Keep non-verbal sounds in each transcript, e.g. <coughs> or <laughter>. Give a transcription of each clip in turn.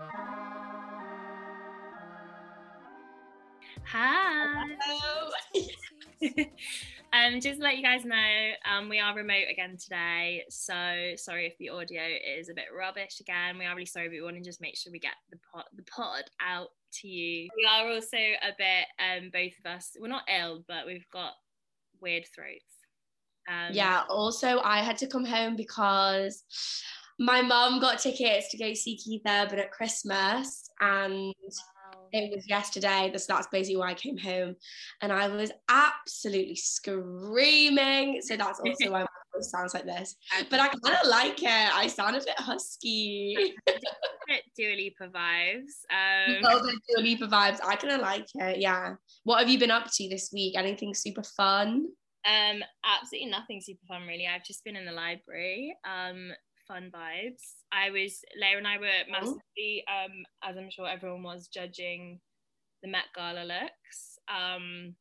Hi. Hello. <laughs> um, just to let you guys know, um, we are remote again today. So sorry if the audio is a bit rubbish again. We are really sorry, but we want to just make sure we get the pod, the pod out to you. We are also a bit, um, both of us, we're not ill, but we've got weird throats. Um, yeah. Also, I had to come home because my mum got tickets to go see Keith Urban at Christmas, and it was yesterday. So that's basically why I came home. And I was absolutely screaming. So that's also why my voice sounds like this. But I kind of like it. I sound a bit husky. Dua Lipa vibes. Um, oh, the Dua Lipa vibes. I kind of like it. Yeah. What have you been up to this week? Anything super fun? Um, absolutely nothing super fun really. I've just been in the library. Um, fun vibes. I was Leia and I were oh. massively, um, as I'm sure everyone was, judging the Met Gala looks. Um,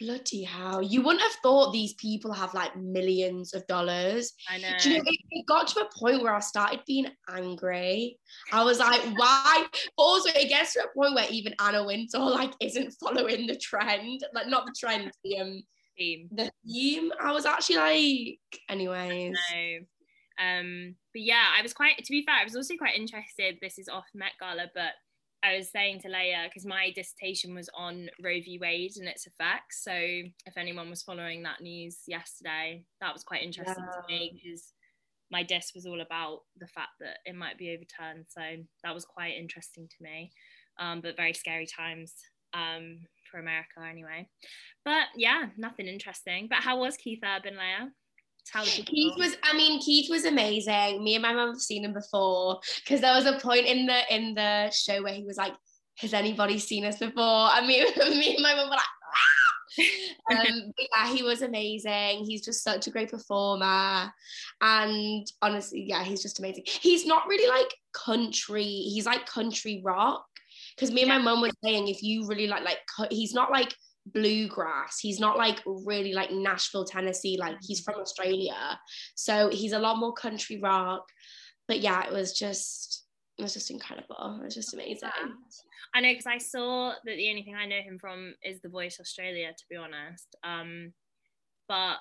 Bloody hell! You wouldn't have thought these people have like millions of dollars. I know. Do you know? It, it, got to a point where I started being angry. I was like, why? But also, it gets to a point where even Anna Wintour like isn't following the trend, like not the trend, the um theme. The theme. I was actually like, anyways. No. Um, but yeah, I was quite, to be fair, I was also quite interested. This is off Met Gala, but I was saying to Leia, because my dissertation was on Roe v. Wade and its effects. So if anyone was following that news yesterday, that was quite interesting yeah. to me because my dis was all about the fact that it might be overturned. So that was quite interesting to me, um, but very scary times um, for America anyway. But yeah, nothing interesting. But how was Keith Urban, Leia? Keith was, I mean, Keith was amazing. Me and my mum have seen him before because there was a point in the in the show where he was like, "Has anybody seen us before?" And me, <laughs> me and my mum were like. Ah! <laughs> um, yeah, he was amazing. He's just such a great performer, and honestly, yeah, he's just amazing. He's not really like country. He's like country rock. Because me and my mum were saying, if you really like, like, he's not like bluegrass. He's not like really like Nashville, Tennessee. Like he's from Australia, so he's a lot more country rock. But yeah, it was just it was just incredible. It was just amazing. I know because I saw that the only thing I know him from is The Voice Australia, to be honest. Um, but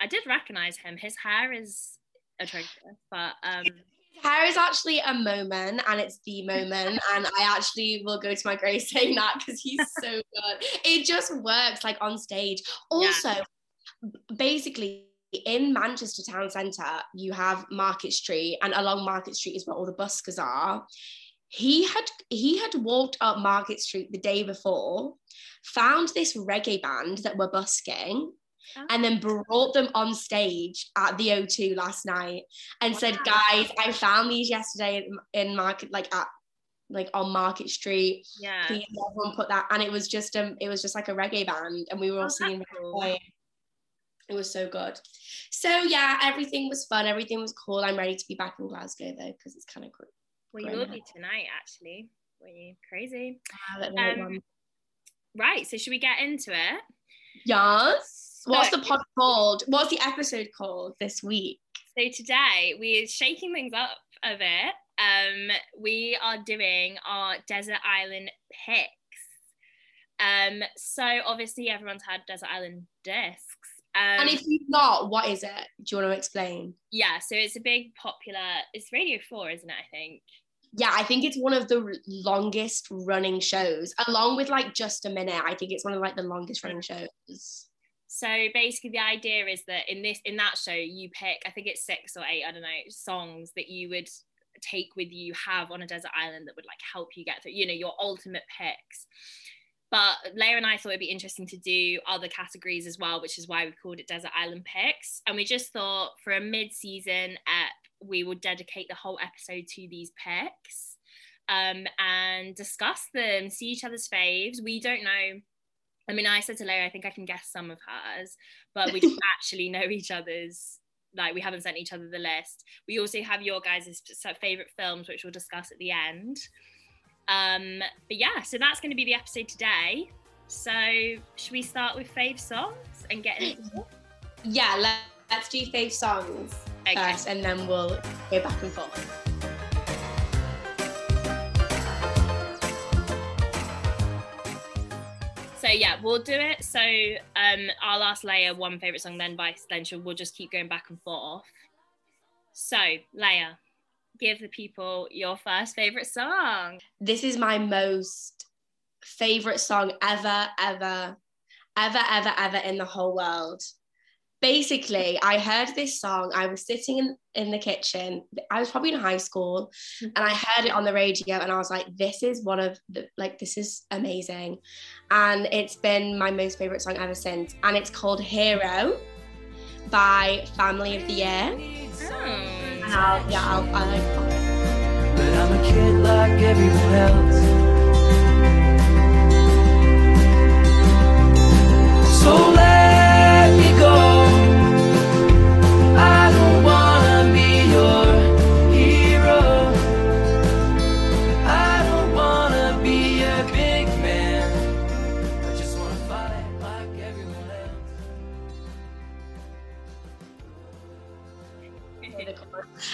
I did recognize him. His hair is atrocious, but um, hair is actually a moment and it's the moment <laughs> and i actually will go to my grave <laughs> saying that because he's so good. It just works like on stage. Also yeah. basically in manchester town centre you have market street and along market street is where all the buskers are. He had he had walked up market street the day before found this reggae band that were busking and then brought them on stage at the O2 last night and wow. said, guys, I found these yesterday in, in market, like at like on Market Street. Yeah. Please everyone put that. And it was just um it was just like a reggae band and we were all oh, singing cool. It was so good. So yeah, everything was fun. Everything was cool. I'm ready to be back in Glasgow though, because it's kind of cool. Well, you will be tonight, actually. Were you crazy? Um, right. So should we get into it? Yes. What's the pod called? What's the episode called this week? So today we're shaking things up a bit. Um, we are doing our desert island picks. Um, so obviously everyone's had desert island discs. Um, and if you've not, what is it? Do you want to explain? Yeah, so it's a big popular. It's Radio Four, isn't it? I think. Yeah, I think it's one of the longest running shows, along with like Just a Minute. I think it's one of like the longest running shows. So basically, the idea is that in this in that show, you pick I think it's six or eight I don't know songs that you would take with you, have on a desert island that would like help you get through. You know, your ultimate picks. But Leia and I thought it'd be interesting to do other categories as well, which is why we called it Desert Island Picks. And we just thought for a mid-season ep, we would dedicate the whole episode to these picks um, and discuss them, see each other's faves. We don't know I mean, I said to Leia, I think I can guess some of hers, but we <laughs> don't actually know each other's. Like, we haven't sent each other the list. We also have your guys' favorite films, which we'll discuss at the end. Um, but yeah, so that's going to be the episode today. So, should we start with fave songs and get into it? Yeah, let, let's do fave songs okay. first, and then we'll go back and forth. So yeah, we'll do it. So um, I'll ask Leia one favorite song, then Vice, then we'll just keep going back and forth. So Leia, give the people your first favorite song. This is my most favorite song ever, ever, ever, ever, ever in the whole world. Basically, I heard this song. I was sitting in, in the kitchen. I was probably in high school mm-hmm. and I heard it on the radio and I was like, this is one of the, like, this is amazing. And it's been my most favorite song ever since. And it's called Hero by Family of the Year. Oh. And I'll, yeah, I'll, I'll, But I'm a kid like everyone else. So let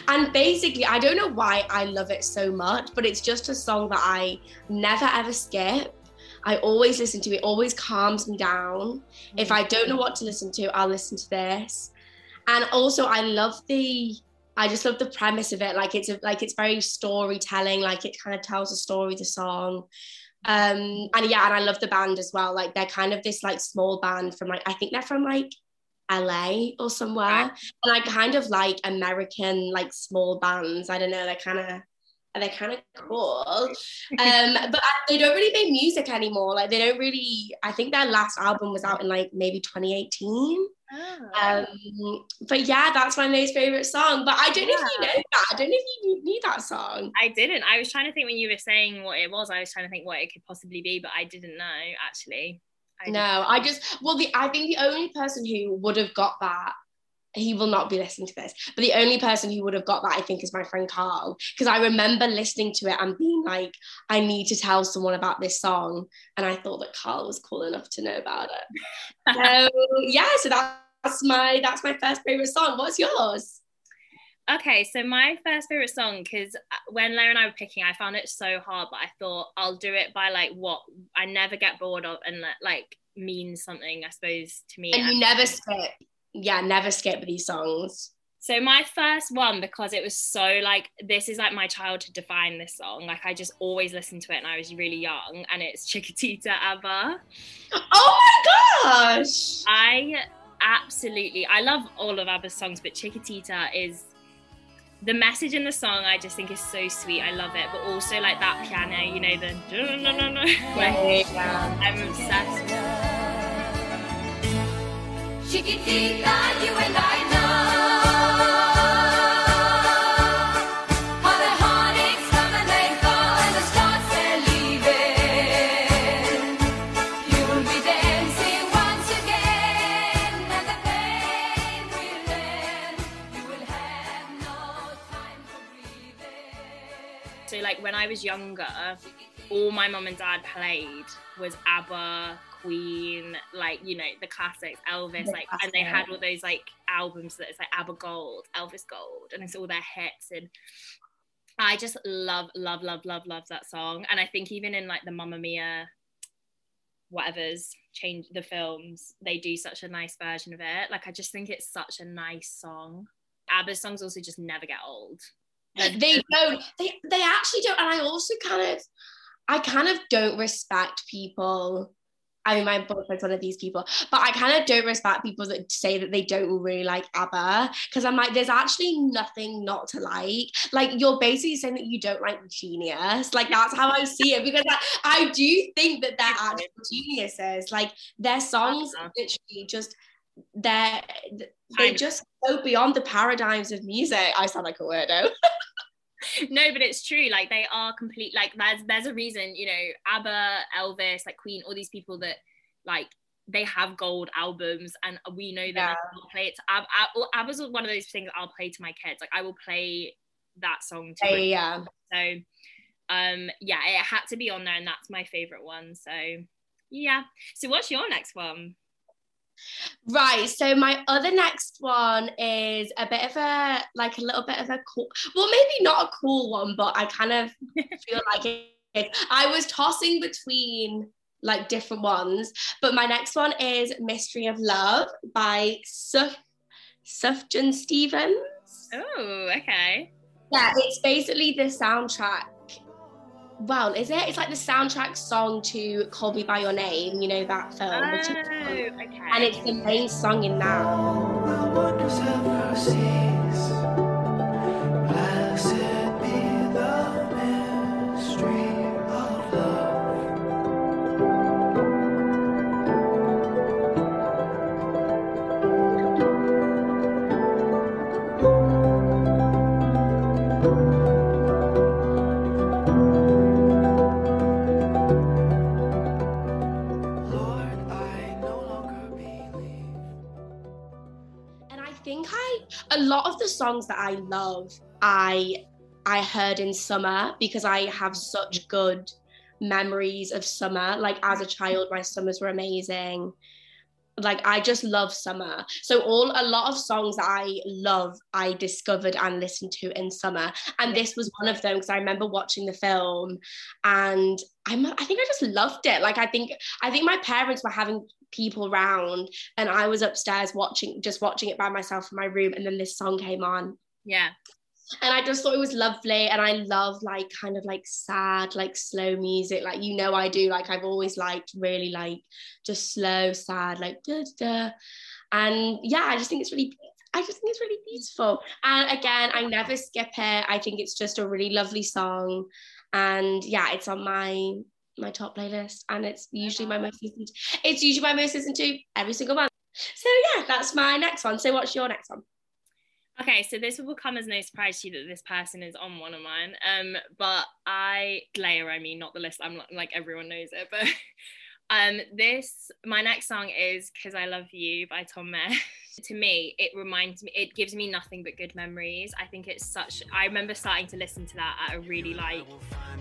And basically, I don't know why I love it so much, but it's just a song that I never ever skip. I always listen to it, always calms me down. If I don't know what to listen to, I'll listen to this. And also I love the I just love the premise of it. Like it's a, like it's very storytelling, like it kind of tells a story, the song. Um and yeah, and I love the band as well. Like they're kind of this like small band from like I think they're from like LA or somewhere. And I kind of like American like small bands. I don't know, they're kind of they're kind of cool. <laughs> Um, but they don't really make music anymore. Like they don't really. I think their last album was out in like maybe 2018. Oh. Um, but yeah, that's my most favorite song. But I don't yeah. know if you know that. I don't know if you knew that song. I didn't. I was trying to think when you were saying what it was. I was trying to think what it could possibly be, but I didn't know actually. I no, I just well, the I think the only person who would have got that he will not be listening to this. But the only person who would have got that, I think, is my friend Carl. Because I remember listening to it and being like, I need to tell someone about this song. And I thought that Carl was cool enough to know about it. <laughs> so yeah, so that's my that's my first favorite song. What's yours? Okay, so my first favorite song, because uh, when Lara and I were picking, I found it so hard, but I thought I'll do it by like what I never get bored of and that like means something, I suppose, to me. And you never skip yeah, never skip these songs. So my first one, because it was so like this is like my childhood define this song. Like I just always listened to it and I was really young, and it's Chiquitita ABBA. Oh my gosh! I absolutely I love all of ABBA's songs, but Chiquitita is the message in the song I just think is so sweet. I love it, but also like that piano, you know, the no no no. I'm obsessed. Chiquitita, you and I I was younger, all my mum and dad played was ABBA, Queen, like you know the classics, Elvis, the like, classic. and they had all those like albums that it's like ABBA Gold, Elvis Gold, and it's all their hits. And I just love, love, love, love, love that song. And I think even in like the Mamma Mia, whatever's change the films, they do such a nice version of it. Like I just think it's such a nice song. ABBA songs also just never get old. They don't. They they actually don't. And I also kind of, I kind of don't respect people I mean, my boyfriend's one of these people, but I kind of don't respect people that say that they don't really like ABBA because I'm like, there's actually nothing not to like. Like, you're basically saying that you don't like genius. Like, that's how I see it because I, I do think that they're actual geniuses. Like, their songs literally just, they're, they just go beyond the paradigms of music. I sound like a weirdo. <laughs> no, but it's true. Like they are complete. Like there's there's a reason. You know, ABBA, Elvis, like Queen, all these people that like they have gold albums, and we know that yeah. I'll play it. To, Ab, Ab, ABBA's one of those things I'll play to my kids. Like I will play that song to. yeah. So, um, yeah, it had to be on there, and that's my favorite one. So, yeah. So, what's your next one? Right. So my other next one is a bit of a like a little bit of a cool well, maybe not a cool one, but I kind of <laughs> feel like it. I was tossing between like different ones. But my next one is Mystery of Love by Suf Sufjan Stevens. Oh, okay. Yeah, it's basically the soundtrack. Well, is it? It's like the soundtrack song to Call Me By Your Name, you know, that film. Oh, which is- okay. and it's the main song in that. Lot of the songs that I love, I I heard in summer because I have such good memories of summer. Like as a child, my summers were amazing. Like I just love summer. So all a lot of songs that I love, I discovered and listened to in summer. And this was one of them because I remember watching the film and I'm I think I just loved it. Like I think I think my parents were having people round and I was upstairs watching just watching it by myself in my room and then this song came on. Yeah. and I just thought it was lovely and I love like kind of like sad like slow music. Like you know I do. Like I've always liked really like just slow sad like da, da, and yeah I just think it's really I just think it's really beautiful. And again I never skip it. I think it's just a really lovely song. And yeah it's on my my top playlist and it's usually my most listened it's usually my most listened to every single month so yeah that's my next one so what's your next one Okay, so this will come as no surprise to you that this person is on one of mine. Um, but I Leia, I mean, not the list. I'm not, like everyone knows it, but <laughs> um, this my next song is "Cause I Love You" by Tom Mayer. <laughs> to me, it reminds me, it gives me nothing but good memories. I think it's such. I remember starting to listen to that at a really like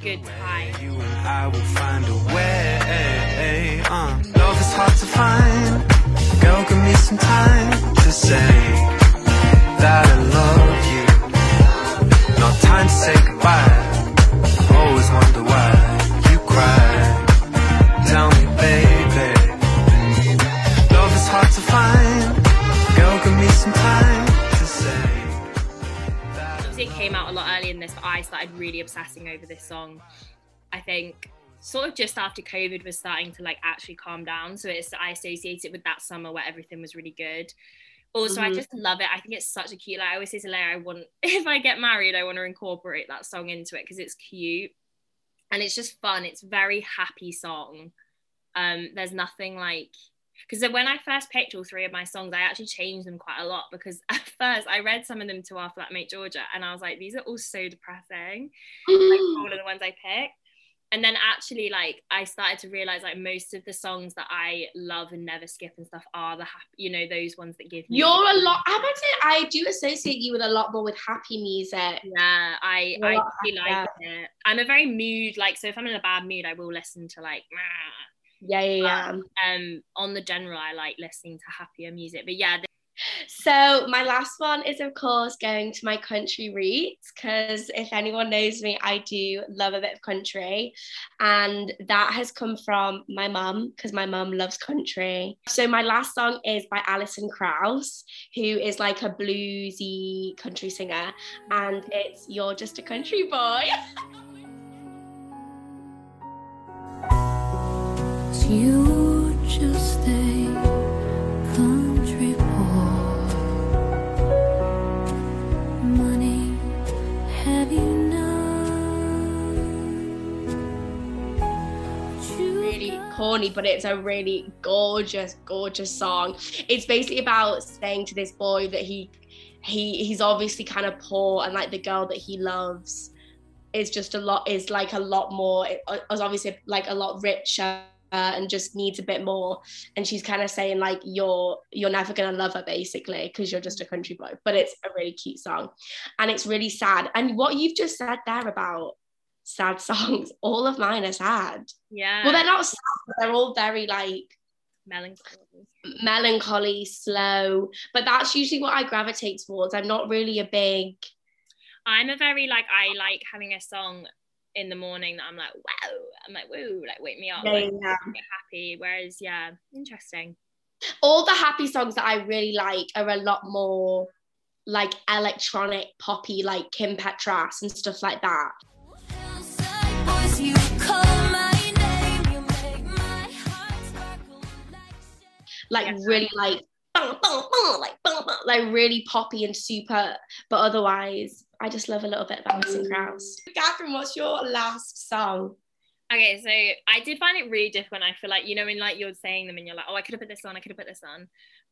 good time. You and I will find a way. Uh, love is hard to find. Girl, give me some time to say that I love you. No time to say goodbye. Always wonder why came out a lot earlier than this, but I started really obsessing over this song. I think sort of just after COVID was starting to like actually calm down. So it's I associate it with that summer where everything was really good. Also, I Mhm. just love it. I think it's such a cute. Like I always say to Leia, I want <laughs> if I get married, I want to incorporate that song into it because it's cute and it's just fun. It's very happy song. Um, there's nothing like because when I first picked all three of my songs, I actually changed them quite a lot because <laughs> at first I read some of them to our flatmate Georgia and I was like, these are all so depressing, like <gasps> all of the ones I picked. And then actually, like, I started to realize like most of the songs that I love and never skip and stuff are the happy, you know, those ones that give me. You're a lot. I would say I do associate you with a lot more with happy music. yeah, I You're I really like it. I'm a very mood like so if I'm in a bad mood, I will listen to like. Yeah, yeah, yeah. Um, on the general, I like listening to happier music, but yeah, So my last one is of course going to my country roots because if anyone knows me, I do love a bit of country, and that has come from my mum because my mum loves country. So my last song is by Alison Krauss, who is like a bluesy country singer, and it's "You're Just a Country Boy." <laughs> You just a country boy. Money, have you? Really corny, but it's a really gorgeous, gorgeous song. It's basically about saying to this boy that he he he's obviously kind of poor and like the girl that he loves is just a lot is like a lot more is obviously like a lot richer and just needs a bit more and she's kind of saying like you're you're never gonna love her basically because you're just a country boy but it's a really cute song and it's really sad and what you've just said there about sad <laughs> songs all of mine are sad yeah. well, they're not sad, but they're all very like melancholy. melancholy, slow. But that's usually what I gravitate towards. I'm not really a big. I'm a very like I like having a song in the morning that I'm like, wow, I'm like, woo, like wake me up, Yeah, like, yeah. get happy. Whereas, yeah, interesting. All the happy songs that I really like are a lot more like electronic poppy, like Kim Petras and stuff like that. Boys, you call my name, you make my heart sparkle like Like Yeah. really like bang, bang, bang, like bang, bang, like really poppy and super. But otherwise, I just love a little bit of Alison Krauss. Katharine, what's your last song? Okay, so I did find it really difficult. I feel like you know when like you're saying them and you're like, oh, I could have put this on, I could have put this on.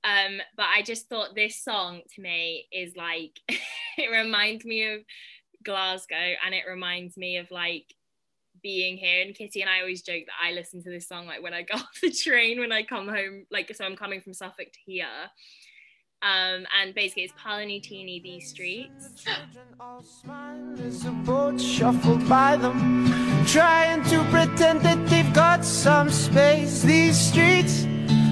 Um, but I just thought this song to me is like <laughs> it reminds me of Glasgow and it reminds me of like being here. And Kitty and I always joke that I listen to this song like when I go <laughs> off the train when I come home, like so I'm coming from Suffolk to here. Um, and basically it's Paolo Nutini These Streets. Children all a boat shuffled by them, trying to pretend that they've got some space. These streets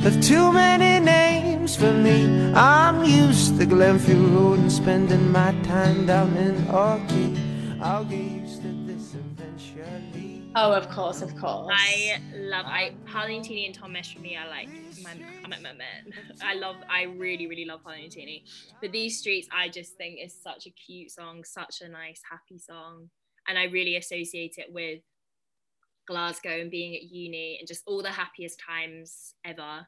have too many names for me. I'm used to Glenfield Road and spending my time down in Orkney. I'll get used to this eventually. Oh, of course, of course. I love I Paolo Nutini and Tom Misch for me are like my I'm at my man. I love I really really love Paolo Nutini. But these streets I just think is such a cute song, such a nice happy song, and I really associate it with Glasgow and being at uni and just all the happiest times ever.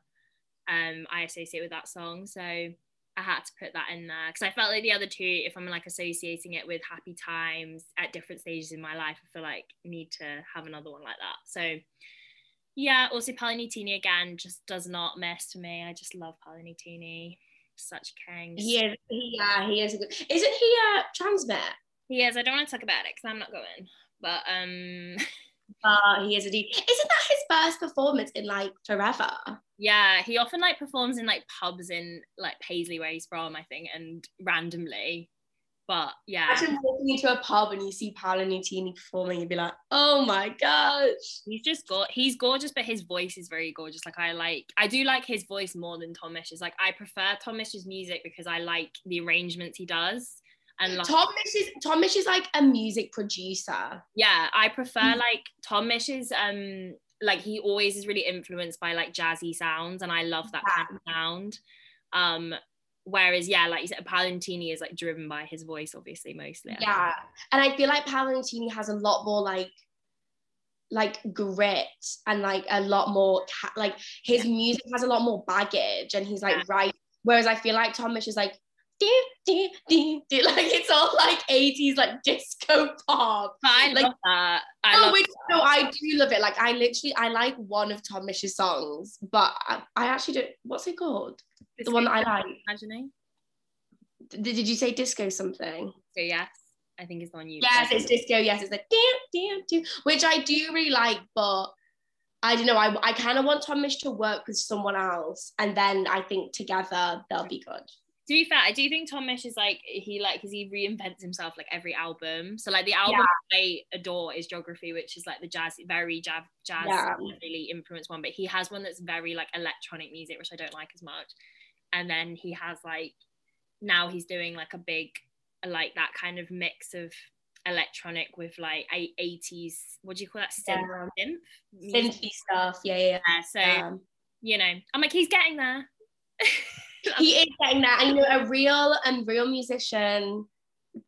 Um, I associate with that song, so I had to put that in there because I felt like the other two, if I'm like associating it with happy times at different stages in my life, I feel like need to have another one like that. So yeah, also Paolo Nutini again just does not mess for me. I just love Paolo Nutini. Such. He is, he, yeah, he is a good. Isn't he a TRNSMT? He is. I don't want to talk about it because I'm not going. But um <laughs> Uh, he is a D. Isn't that his first performance in like forever? yeah, he often like performs in like pubs in like Paisley where he's from, I think, and randomly. But yeah. Imagine walking into a pub and you see Paolo Nutini performing, you'd be like, oh my gosh. He's just got he's gorgeous, but his voice is very gorgeous. Like I like I do like his voice more than Tom Misch's. Like I prefer Tom Misch's music because I like the arrangements he does. And like Tom Misch is Tom Misch is like a music producer. yeah, I prefer Mm. like Tom Misch's um like he always is really influenced by like jazzy sounds and I love that kind of sound. Um whereas yeah, like you said, Paolo Nutini is like driven by his voice, obviously, mostly. I think. Yeah. And I feel like Paolo Nutini has a lot more like like grit and like a lot more ca- like his music has a lot more baggage and he's like Yeah. right whereas I feel like Tom Misch is like dee, dee, dee, dee, like it's all like 80s like disco pop But I Like- love that. I oh, love which no, I do love it. Like I literally, I like one of Tom Misch's songs, but I, I actually don't. What's it called? The one that I like. imagining. Did, did you say disco something? So yes, I think it's on you. Yes, it's disco. Yes, it's like damn, damn, damn, which I do really like, but I don't know. I I kind of want Tom Misch to work with someone else, and then I think together they'll be good. to be fair, I do think Tom Misch is like he like because he reinvents himself like every album. So like the album I adore is Geography, which is like the jazz, very jazz, jazz Yeah. really influenced one. But he has one that's very like electronic music, which I don't like as much. And then he has like now he's doing like a big like that kind of mix of electronic with like 80s what do you call that synth, Yeah. synth. Synthy stuff. Yeah, yeah. Yeah, so yeah. Um, you know i'm like he's getting there <laughs> he is getting there and you know, a real and real musician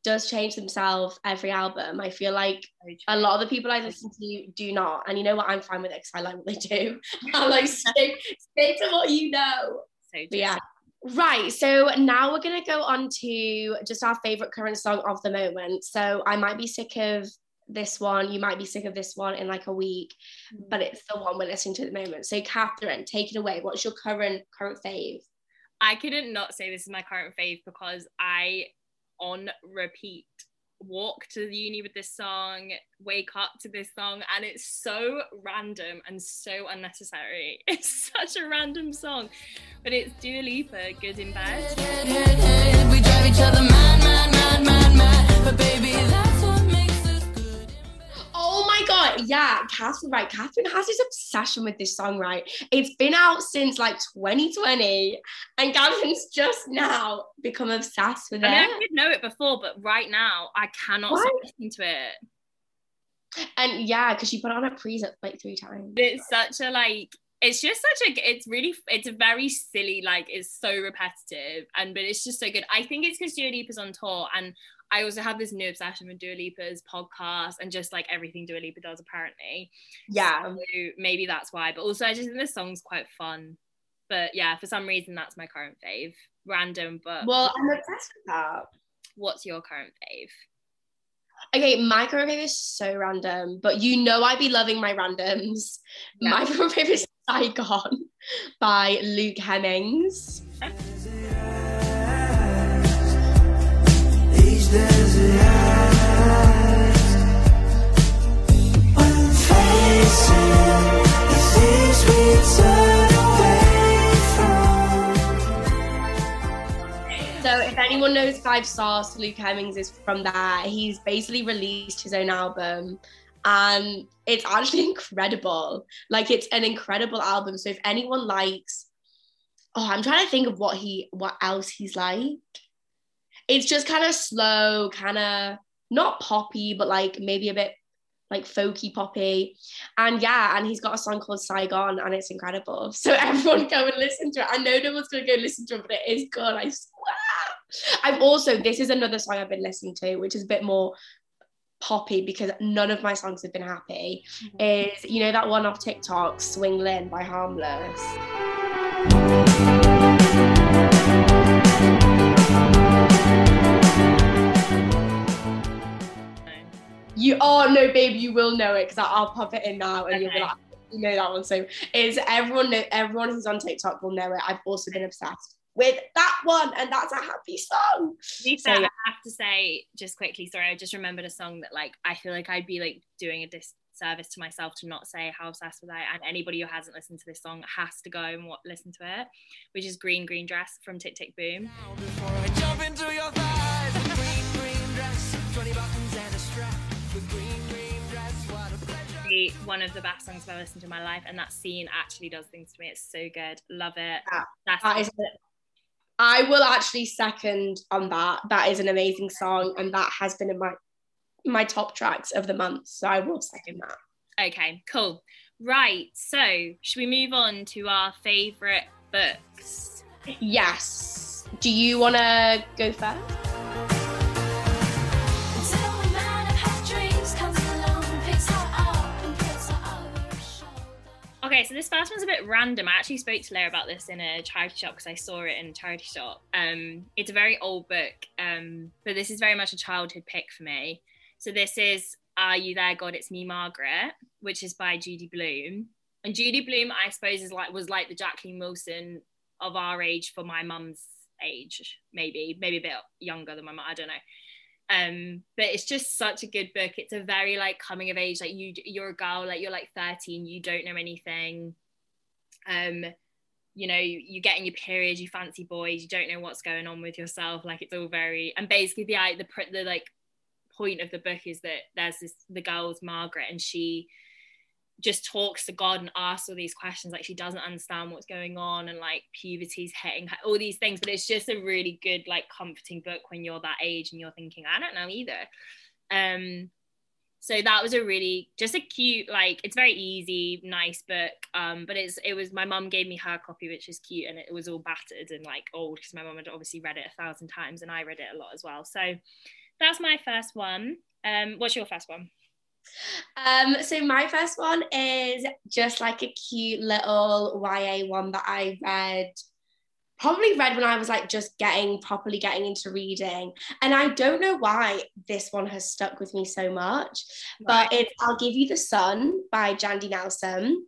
does change themselves every album. I feel like a lot of the people I listen to do not, and you know what? I'm fine with it because I like what they do. <laughs> I like stick, stick to what you know. so yeah. Right. So now we're gonna go on to just our favorite current song of the moment. So I might be sick of this one. You might be sick of this one in like a week, mm-hmm. but it's the one we're listening to at the moment. So Katharine, take it away. What's your current current fave? I couldn't not say this is my current fave because I, on repeat, walk to the uni with this song, wake up to this song, and it's so random and so unnecessary. <laughs> It's such a random song, but it's Dua Lipa, Good in Bed. We drive each other mad, mad, mad, mad, mad. But baby, my god, yeah, Katharine, right. Katharine has this obsession with this song, right? It's been out since like 2020, and Katharine's just now become obsessed with I mean, it. I did know it before, but right now I cannot Why? stop listening to it. And yeah, because she put it on her pre's like three times. it's such a like it's just such a it's really it's a very silly like it's so repetitive and but it's just so good i think it's because Dua is on tour and i also have this new obsession with Dua Lipa's podcast and just like everything Dua Lipa does apparently Yeah. so maybe that's why but also i just think the song's quite fun but yeah for some reason that's my current fave random but Well, I'm obsessed with that. what's your current fave Okay, my current fave is so random, but you know I'd be loving my randoms. Yeah. My <laughs> current fave is Saigon by Luke Hemmings. So if anyone knows Five Stars, Luke Hemmings is from that. He's basically released his own album and it's actually <laughs> incredible. Like it's an incredible album. So if anyone likes, oh, I'm trying to think of what he what else he's like. It's just kind of slow, kind of not poppy, but like maybe a bit like folky poppy. And yeah, and he's got a song called Saigon and it's incredible. <laughs> So everyone go and listen to it. I know no one's gonna go listen to it, but it is good, I swear. I've also this is another song I've been listening to, which is a bit more poppy because none of my songs have been happy. Mm-hmm. Is you know that one off TikTok, Swing Lynn by Harmless. You oh no, babe, you will know it because I'll pop it in now and you'll be like, you know that one. So is everyone know everyone who's on TikTok will know it. I've also been obsessed with that one, and that's a happy song. To be So, yeah. I have to say just quickly, sorry, I just remembered a song that like I feel like I'd be like doing a disservice to myself to not say how obsessed with I and anybody who hasn't listened to this song has to go and what, listen to it, which is Green Green Dress from Tick Tick Boom. The- One of the best songs I've ever listened to in my life, and that scene actually does things to me. It's so good, love it. Yeah, That's That is I will actually second on that. That is an amazing song, and that has been in my my top tracks of the month. So I will second that. okay, cool. Right, so should we move on to our favorite books? Yes. Do you want to go first? Okay, so this first one's a bit random. I actually spoke to Leah about this in a charity shop because I saw it in a charity shop. Um, it's a very old book, um, but this is very much a childhood pick for me. So this is Are You There, God? It's Me, Margaret, which is by Judy Blume. And Judy Blume, I suppose, is like was like the Jacqueline Wilson of our age for my mum's age, maybe, maybe a bit younger than my mum. I don't know um but it's just such a good book. It's a very like coming of age like you you're a girl like you're like 13 you don't know anything. Um you know you, you get in your period you fancy boys you don't know what's going on with yourself. Like it's all very and basically the the, the like point of the book is that there's this the girl's margaret and she just talks to God and asks all these questions. Like she doesn't understand what's going on and like puberty's hitting her, all these things. But it's just a really good, like comforting book when you're that age and you're thinking, I don't know either. Um, so that was a really just a cute, like it's very easy, nice book. Um, but it's it was my mum gave me her copy, which is cute, and it was all battered and like old because my mum had obviously read it a thousand times and I read it a lot as well. So that's my first one. Um, what's your first one? Um, so my first one is just like a cute little YA one that I read, probably read when I was like just getting properly getting into reading. And I don't know why this one has stuck with me so much, but it's I'll Give You the Sun by Jandy Nelson.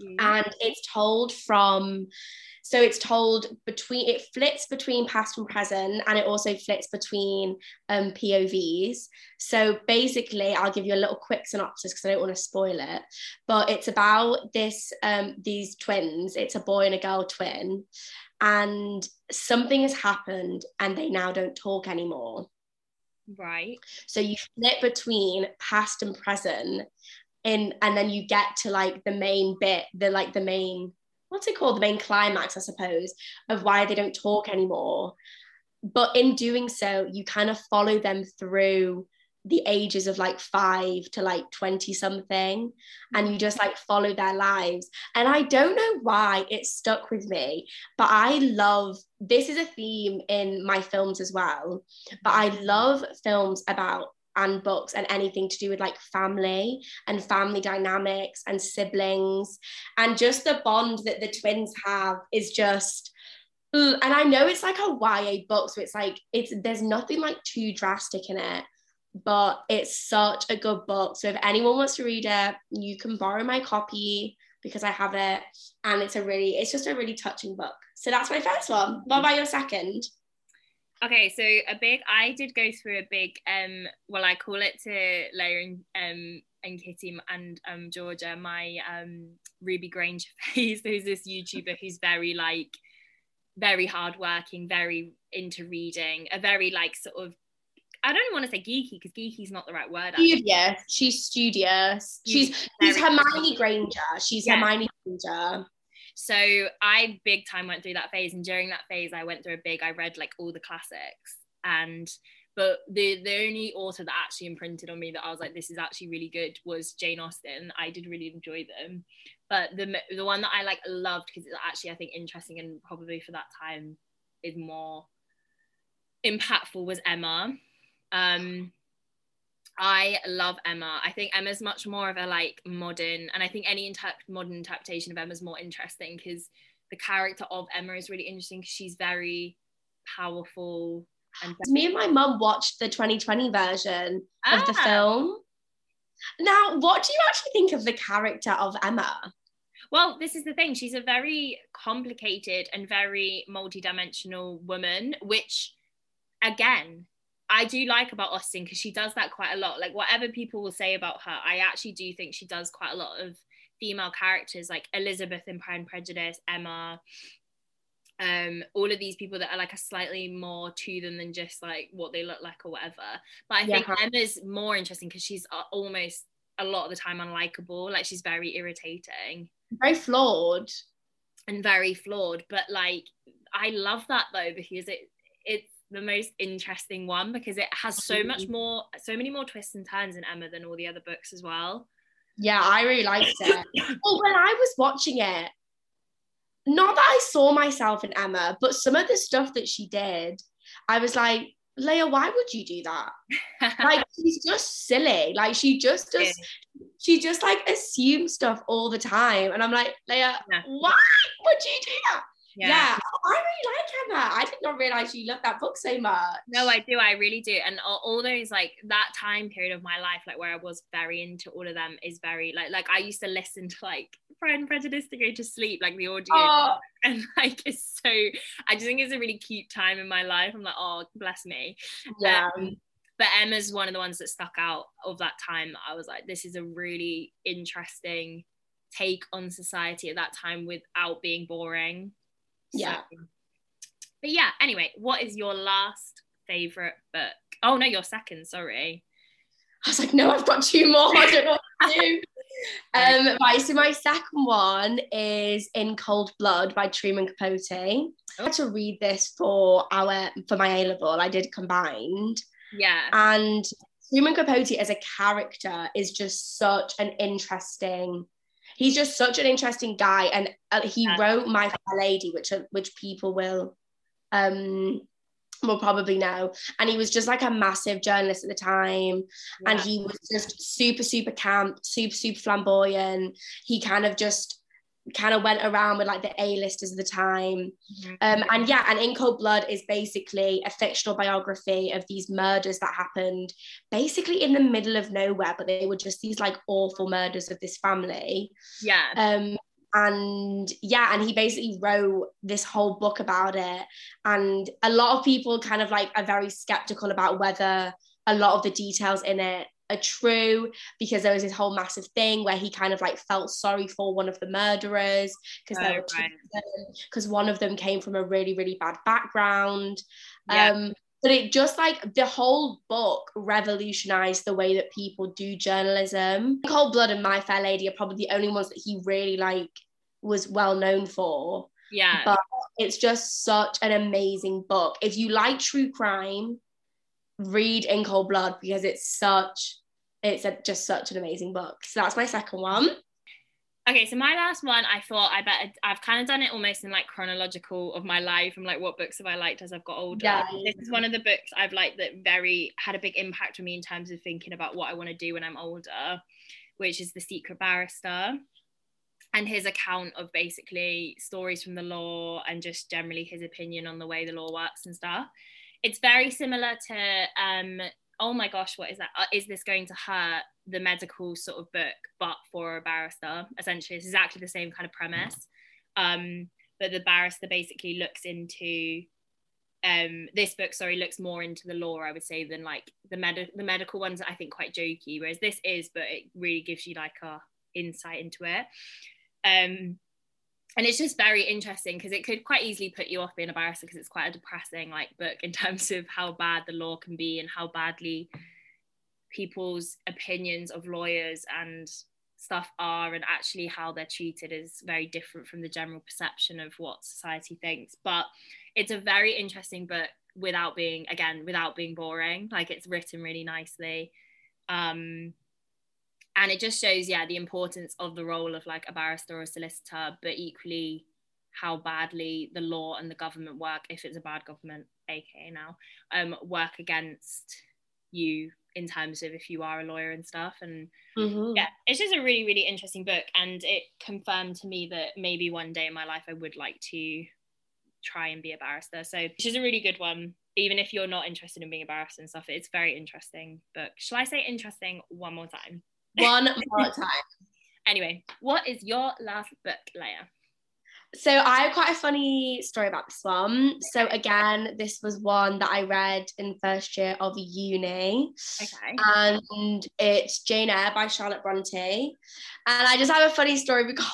And it's told from so it's told between it flits between past and present and it also flits between um, povs so basically i'll give you a little quick synopsis because i don't want to spoil it but it's about this um, these twins. It's a boy and a girl twin and something has happened and they now don't talk anymore. Right. so you flip between past and present in and then you get to like the main bit the like the main what's it called? The main climax i suppose of why they don't talk anymore. But in doing so you kind of follow them through the ages of like five to like 20 something and you just like follow their lives. And i don't know why it stuck with me but i love this is a theme in my films as well but i love films about and books and anything to do with like family and family dynamics and siblings and just the bond that the twins have is just and I know it's like a YA book, so it's like it's there's nothing like too drastic in it, but it's such a good book. So if anyone wants to read it, you can borrow my copy because I have it, and it's a really it's just a really touching book. So that's my first one. What about your second? Okay, so a big I did go through a big um well I call it to Leia and um and Kitty and um Georgia my um Ruby Granger <laughs> phase. Who's this YouTuber who's very like very hardworking, very into reading, a very like sort of I don't want to say geeky because geeky is not the right word. actually. Studious. She's studious. She's She's she's Hermione Granger. She's Yeah. Hermione Granger. So I big time went through that phase, and during that phase, I went through a big. I read like all the classics, and but the the only author that actually imprinted on me that I was like, this is actually really good was Jane Austen. I did really enjoy them, but the the one that I like loved because it's actually I think interesting and probably for that time is more impactful was Emma. Um, I love Emma. I think Emma's much more of a like modern, and I think any inter- modern interpretation of Emma's more interesting because the character of Emma is really interesting because she's very powerful and <sighs> Me and my mum watched the 2020 version of the Ah. film. Now, what do you actually think of the character of Emma? Well, this is the thing. She's a very complicated and very multi-dimensional woman, which again, I do like about Austen because she does that quite a lot. Like whatever people will say about her, I actually do think she does quite a lot of female characters like Elizabeth in Pride and Prejudice, Emma, um, all of these people that are like a slightly more to them than just like what they look like or whatever. But I think Yeah. Emma's more interesting because she's uh, almost a lot of the time unlikable. Like she's very irritating Very flawed. and very flawed but like i love that though because it it's the most interesting one because it has so much more so many more twists and turns in emma than all the other books as well Yeah, I really liked it. <coughs> well, when I was watching it, not that I saw myself in Emma, but some of the stuff that she did, I was like, Leia, why would you do that? Like, <laughs> she's just silly. Like, she just does, she just like assumes stuff all the time. And I'm like, Leia, Yeah. why would you do that? Yeah. Yeah. I really like Emma. I did not realize you loved that book so much. no i do i really do and all, all those like that time period of my life like where i was very into all of them is very like like i used to listen to like pride and prejudice to go to sleep like the audio Oh, and like it's so i just think it's a really cute time in my life i'm like oh bless me yeah. Um, but Emma's one of the ones that stuck out of that time. I was like, this is a really interesting take on society at that time without being boring. Yeah. So- but yeah, anyway, what is your last favorite book? Oh no, your second, sorry. I was like, no, I've got two more. I don't know what to do. <laughs> Um, right, so my second one is In Cold Blood by Truman Capote. I had to read this for our for my A level. I did combined, Yeah. and Truman Capote as a character is just such an interesting. He's just such an interesting guy, and uh, he Yeah. wrote My Fair Lady, which uh, which people will um will probably know. And he was just like a massive journalist at the time and he was just super super camp super super flamboyant he kind of just kind of went around with like the a-listers of the time Mhm. um and yeah and in cold blood is basically a fictional biography of these murders that happened basically in the middle of nowhere but they were just these like awful murders of this family yeah. um and yeah and he basically wrote this whole book about it and a lot of people kind of like are very skeptical about whether a lot of the details in it are true because there was this whole massive thing where he kind of like felt sorry for one of the murderers because Oh, right. because one of them came from a really really bad background Yeah. um but it just like the whole book revolutionized the way that people do journalism. Cold Blood and My Fair Lady are probably the only ones that he really like was well known for. yeah. but- It's just such an amazing book. If you like true crime, read in cold blood because it's such it's a, just such an amazing book. So that's my second one. Okay, so my last one, I thought I bet I've kind of done it almost in like chronological of my life. I'm like, what books have I liked as I've got older? Yeah. This is one of the books I've liked that very had a big impact on me in terms of thinking about what I want to do when I'm older, which is The Secret Barrister. And his account of basically stories from the law and just generally his opinion on the way the law works and stuff. It's very similar to um, oh my gosh, what is that? Uh, this going to hurt? The medical sort of book, but for a barrister. Essentially, it's exactly the same kind of premise. Um, but the barrister basically looks into um this book sorry looks more into the law i would say than like the med- the medical ones i think quite jokey whereas this is but it really gives you like a insight into it um and it's just very interesting because it could quite easily put you off being a barrister because it's quite a depressing like book in <laughs> terms of how bad the law can be and how badly people's opinions of lawyers and stuff are and actually how they're treated is very different from the general perception of what society thinks. But it's a very interesting book without being again without being boring. Like it's written really nicely. Um and it just shows yeah the importance of the role of like a barrister or a solicitor but equally how badly the law and the government work if it's a bad government aka now um work against you in terms of if you are a lawyer and stuff. And Mhm. yeah it's just a really really interesting book. And it confirmed to me that maybe one day in my life i would like to try and be a barrister. So which is a really good one. Even if you're not interested in being a barrister and stuff it's very interesting book. Shall i say interesting one more time One <laughs> more time. anyway what is your last book Léah So I have quite a funny story about this one. So again, this was one that I read in first year of uni. okay and it's Jane Eyre by Charlotte Bronte. And I just have a funny story <laughs> because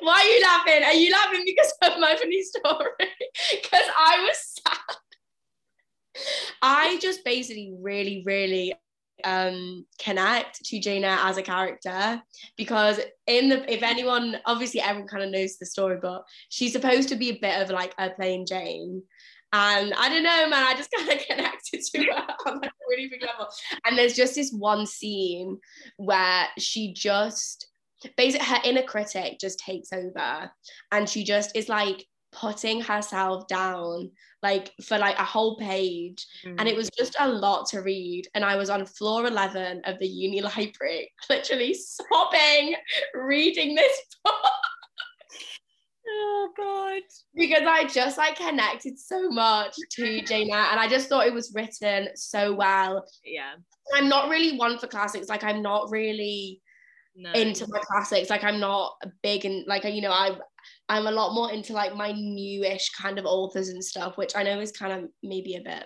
why are you laughing? Are you laughing because of my funny story? <laughs> Because I was sad. I just basically really, really um connect to Eyre as a character because in the if anyone obviously everyone kind of knows the story but she's supposed to be a bit of like a plain Jane. And I don't know man I just <laughs> kind of connected to her. <laughs> On like a really big level. And there's just this one scene where she just basically her inner critic just takes over and she just is like putting herself down like for like a whole page. And mm. it was just a lot to read. And i was on floor 11 of the uni library <laughs> literally sobbing reading this <laughs> book. Oh god. Because i just like connected so much to jane and i just thought it was written so well. Yeah. I'm not really one for classics. Like i'm not really no. into my classics. Like i'm not big and like you know i i'm a lot more into like my newish kind of authors and stuff which i know is kind of maybe a bit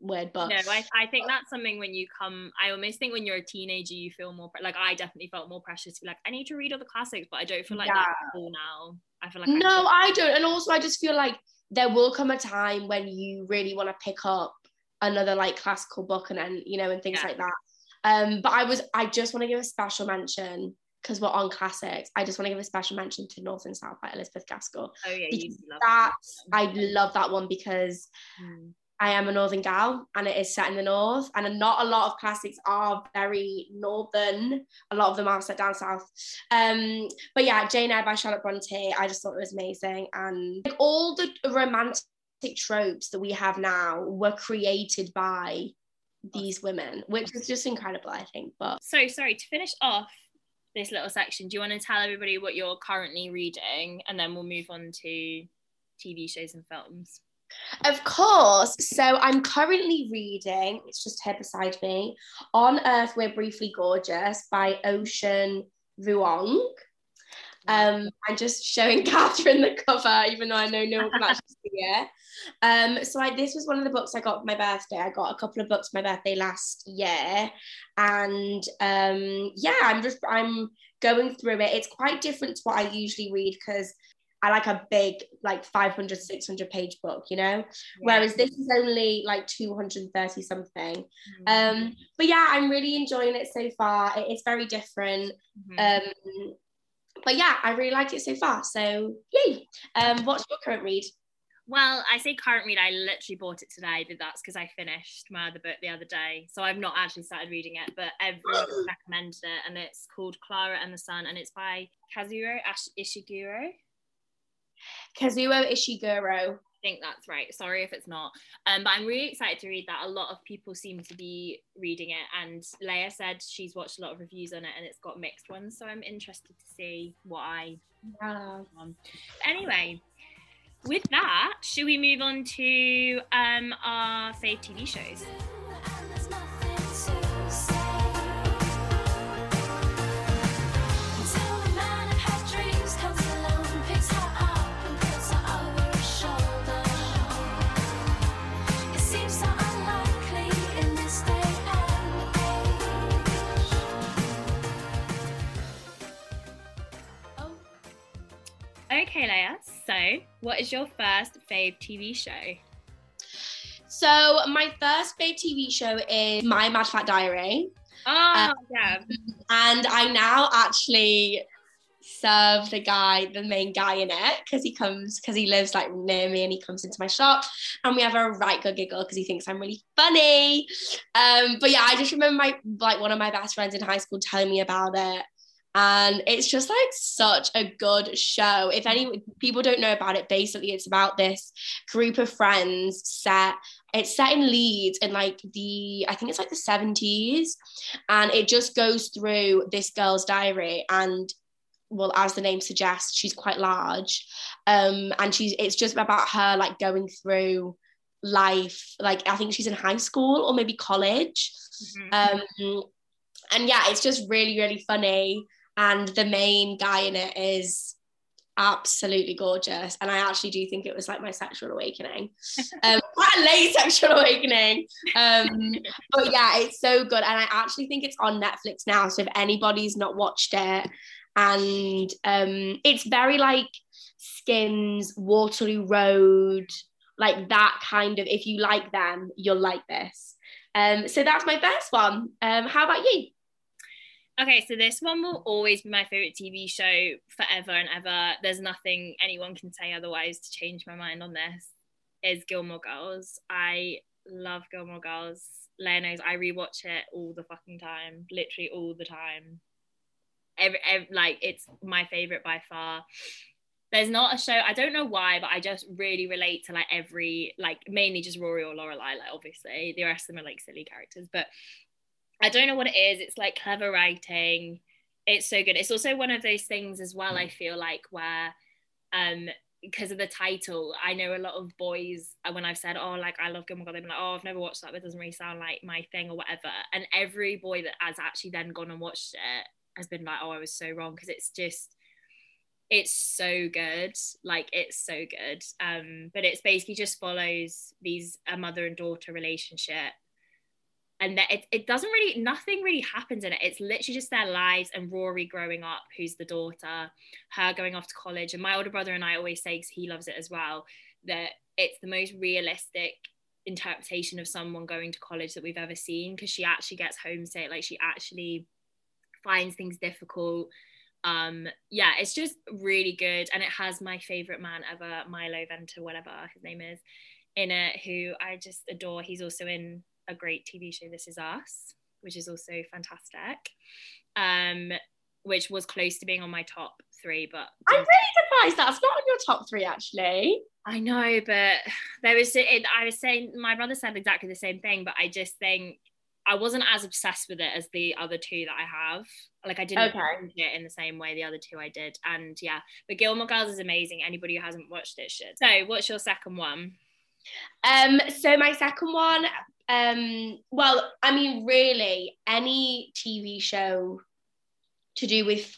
weird but no I, I think that's something when you come i almost think when you're a teenager you feel more like i definitely felt more precious to be like i need to read all the classics but i don't feel like that Yeah. at all now i feel like no i don't and also i just feel like there will come a time when you really want to pick up another like classical book and then you know and things Yeah. like that um but i was i just want to give a special mention because we're on classics. I just want to give a special mention to north and south by elizabeth gaskell. Oh yeah you love that i love that one because Mm. I am a northern gal and it is set in the north and not a lot of classics are very northern. A lot of them are set down south. Um but yeah Jane Eyre by Charlotte Bronte I just thought it was amazing. And like, all the romantic tropes that we have now were created by these women which is just incredible I think but so sorry to finish off this little section do you want to tell everybody what you're currently reading and then we'll move on to tv shows and films Of course. So I'm currently reading, it's just here beside me, On Earth We're Briefly Gorgeous by Ocean Vuong. Um, I'm just showing <laughs> Katharine the cover, even though I know no one can actually <laughs> see it. Um, so I, this was one of the books I got for my birthday. I got a couple of books for my birthday last year, and um, yeah, I'm just I'm going through it. It's quite different to what I usually read because I like a big like 500 600 page book, you know. Whereas this is only like 230 something. Mm-hmm. Um, but yeah, I'm really enjoying it so far. It's very different. Mhm. Um, but yeah, I really like it so far. So yay. Um, what's your current read? Well, I say current read. I literally bought it today, but that's because I finished my other book the other day, so I've not actually started reading it. But everyone <gasps> recommended it, and it's called Clara and the Sun, and it's by Kazuo Ash- Ishiguro. Kazuo Ishiguro. I think that's right. Sorry if it's not. Um, but I'm really excited to read that. A lot of people seem to be reading it, and Léah said she's watched a lot of reviews on it, and it's got mixed ones. So I'm interested to see what I Yeah. um, anyway, with that, should we move on to um, our fave TV shows? Okay, Léah. So, what is your first fave TV show? So my first fave TV show is My Mad Fat Diary, Oh, yeah. and I now actually serve the guy, the main guy in it, because he comes, because he lives like near me, and he comes into my shop, and we have a right good giggle because he thinks I'm really funny. Um, but yeah, I just remember my like one of my best friends in high school telling me about it. And it's just like such a good show. If any people don't know about it, basically it's about this group of friends set it's set in Leeds in like the I think it's like the 70s and it just goes through this girl's diary and well as the name suggests she's quite large. Um and she's it's just about her like going through life. Like I think she's in high school or maybe college. Mhm. um and yeah it's just really really funny and the main guy in it is absolutely gorgeous. And I actually do think it was like my sexual awakening. <laughs> Um quite a late sexual awakening. Um but yeah it's so good. And I actually think it's on Netflix now so if anybody's not watched it. And um it's very like Skins Waterloo Road like that kind of if you like them you'll like this. Um so that's my first one. Um how about you Okay, so this one will always be my favorite TV show forever and ever. There's nothing anyone can say otherwise to change my mind on this. Is Gilmore Girls. I love Gilmore Girls. Léah knows I rewatch it all the fucking time, literally all the time. Every, every like it's my favorite by far. There's not a show I don't know why, but I just really relate to like every like mainly just Rory or Lorelai. Like obviously the rest of them are like silly characters, but I don't know what it is. It's like clever writing. It's so good. It's also one of those things as well, I feel like, where um because of the title, I know a lot of boys uh, when I've said, Oh, like I love Gilmore Girls, they've been like, Oh, I've never watched that, but it doesn't really sound like my thing or whatever. And every boy that has actually then gone and watched it has been like, Oh, I was so wrong because it's just it's so good like it's so good um but it's basically just follows these a mother and daughter relationship and that it, it doesn't really nothing really happens in it. It's literally just their lives and rory growing up who's the daughter her going off to college. And my older brother and i always say because he loves it as well that it's the most realistic interpretation of someone going to college that we've ever seen because she actually gets homesick. Like she actually finds things difficult. Um yeah it's just really good. And it has my favorite man ever milo venter whatever his name is in it who i just adore. He's also in a great tv show this is us which is also fantastic um which was close to being on my top three but I'm really surprised that's not on your top three actually I know, but there was it, I was saying my brother said exactly the same thing, but I just think I wasn't as obsessed with it as the other two that I have. Like I didn't Okay. it in the same way the other two I did. And yeah, but Gilmore Girls is amazing. Anybody who hasn't watched it should. So what's your second one? Um, so my second one, um, well, I mean, really, any TV show to do with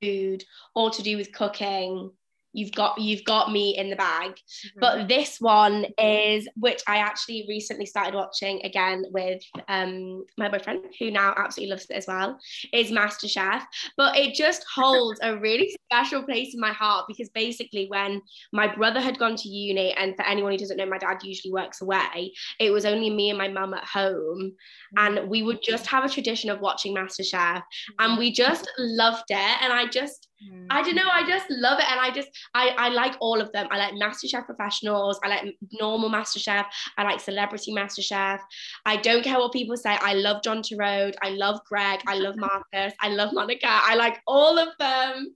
food or to do with cooking, you've got you've got me in the bag. Mm-hmm. But this one is, which I actually recently started watching again with um, my boyfriend, who now absolutely loves it as well, is MasterChef. But it just <laughs> holds a really special place in my heart because basically, when my brother had gone to uni, and for anyone who doesn't know, my dad usually works away, it was only me and my mum at home. Mm-hmm. And we would just have a tradition of watching MasterChef, and mm-hmm. we just loved it. And I just, Mm. I don't know. I just love it, and I just I I like all of them. I like MasterChef professionals. I like normal MasterChef. I like Celebrity MasterChef. I don't care what people say. I love John Torode. I love Greg. I love <laughs> Marcus. I love Monica. I like all of them.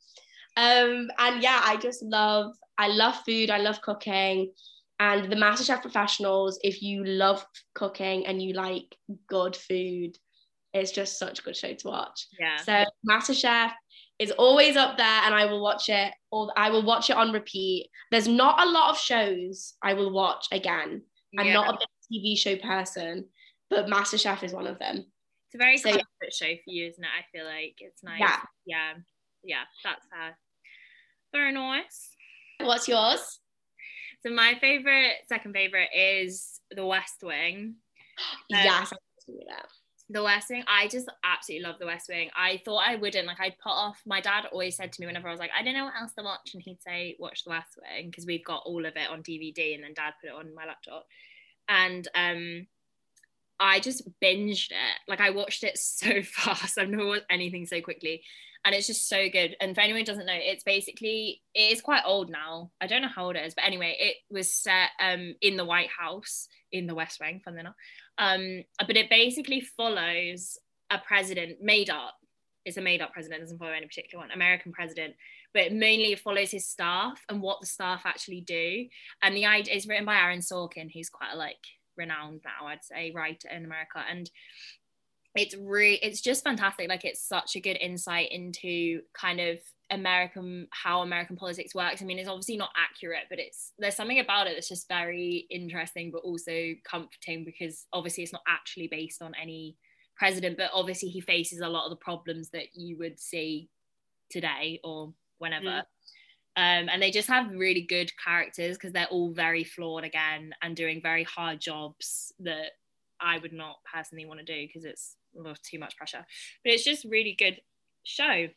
Um, and yeah, I just love. I love food. I love cooking. And the MasterChef professionals, if you love cooking and you like good food, it's just such a good show to watch. yeah. So MasterChef is always up there, and I will watch it. Or I will watch it on repeat. There's not a lot of shows I will watch again. I'm Yeah. not a big TV show person, but MasterChef is one of them. It's a very So, comfort show for you, isn't it? I feel like it's nice. Yeah. Yeah. Yeah. That's fair. Very nice. What's yours? So my favorite, second favorite is The West Wing. <gasps> Um, yes, The West Wing, I just absolutely love The West Wing. I thought I wouldn't. Like, I'd put off. My dad always said to me whenever I was like, I don't know what else to watch, and he'd say, watch The West Wing because we've got all of it on DVD, and then dad put it on my laptop. And um, I just binged it. Like, I watched it <laughs> so fast. I've never watched anything so quickly. And it's just so good. And for anyone who doesn't know, it's basically, it is quite old now. I don't know how old it is, but anyway, it was set um, in the White House in the West Wing, funnily enough. Um, but it basically follows a president made up. It's a made up president, doesn't follow any particular one, American president, but it mainly follows his staff and what the staff actually do. And the idea is written by Aaron Sorkin, who's quite a like renowned now, I'd say, writer in America. And it's really it's just fantastic. Like it's such a good insight into kind of American how American politics works. I mean, it's obviously not accurate, but it's there's something about it that's just very interesting, but also comforting because obviously it's not actually based on any president, but obviously he faces a lot of the problems that you would see today or whenever. Mm. Um, and they just have really good characters because they're all very flawed again and doing very hard jobs that I would not personally want to do because it's oh, too much pressure. But it's just really good show.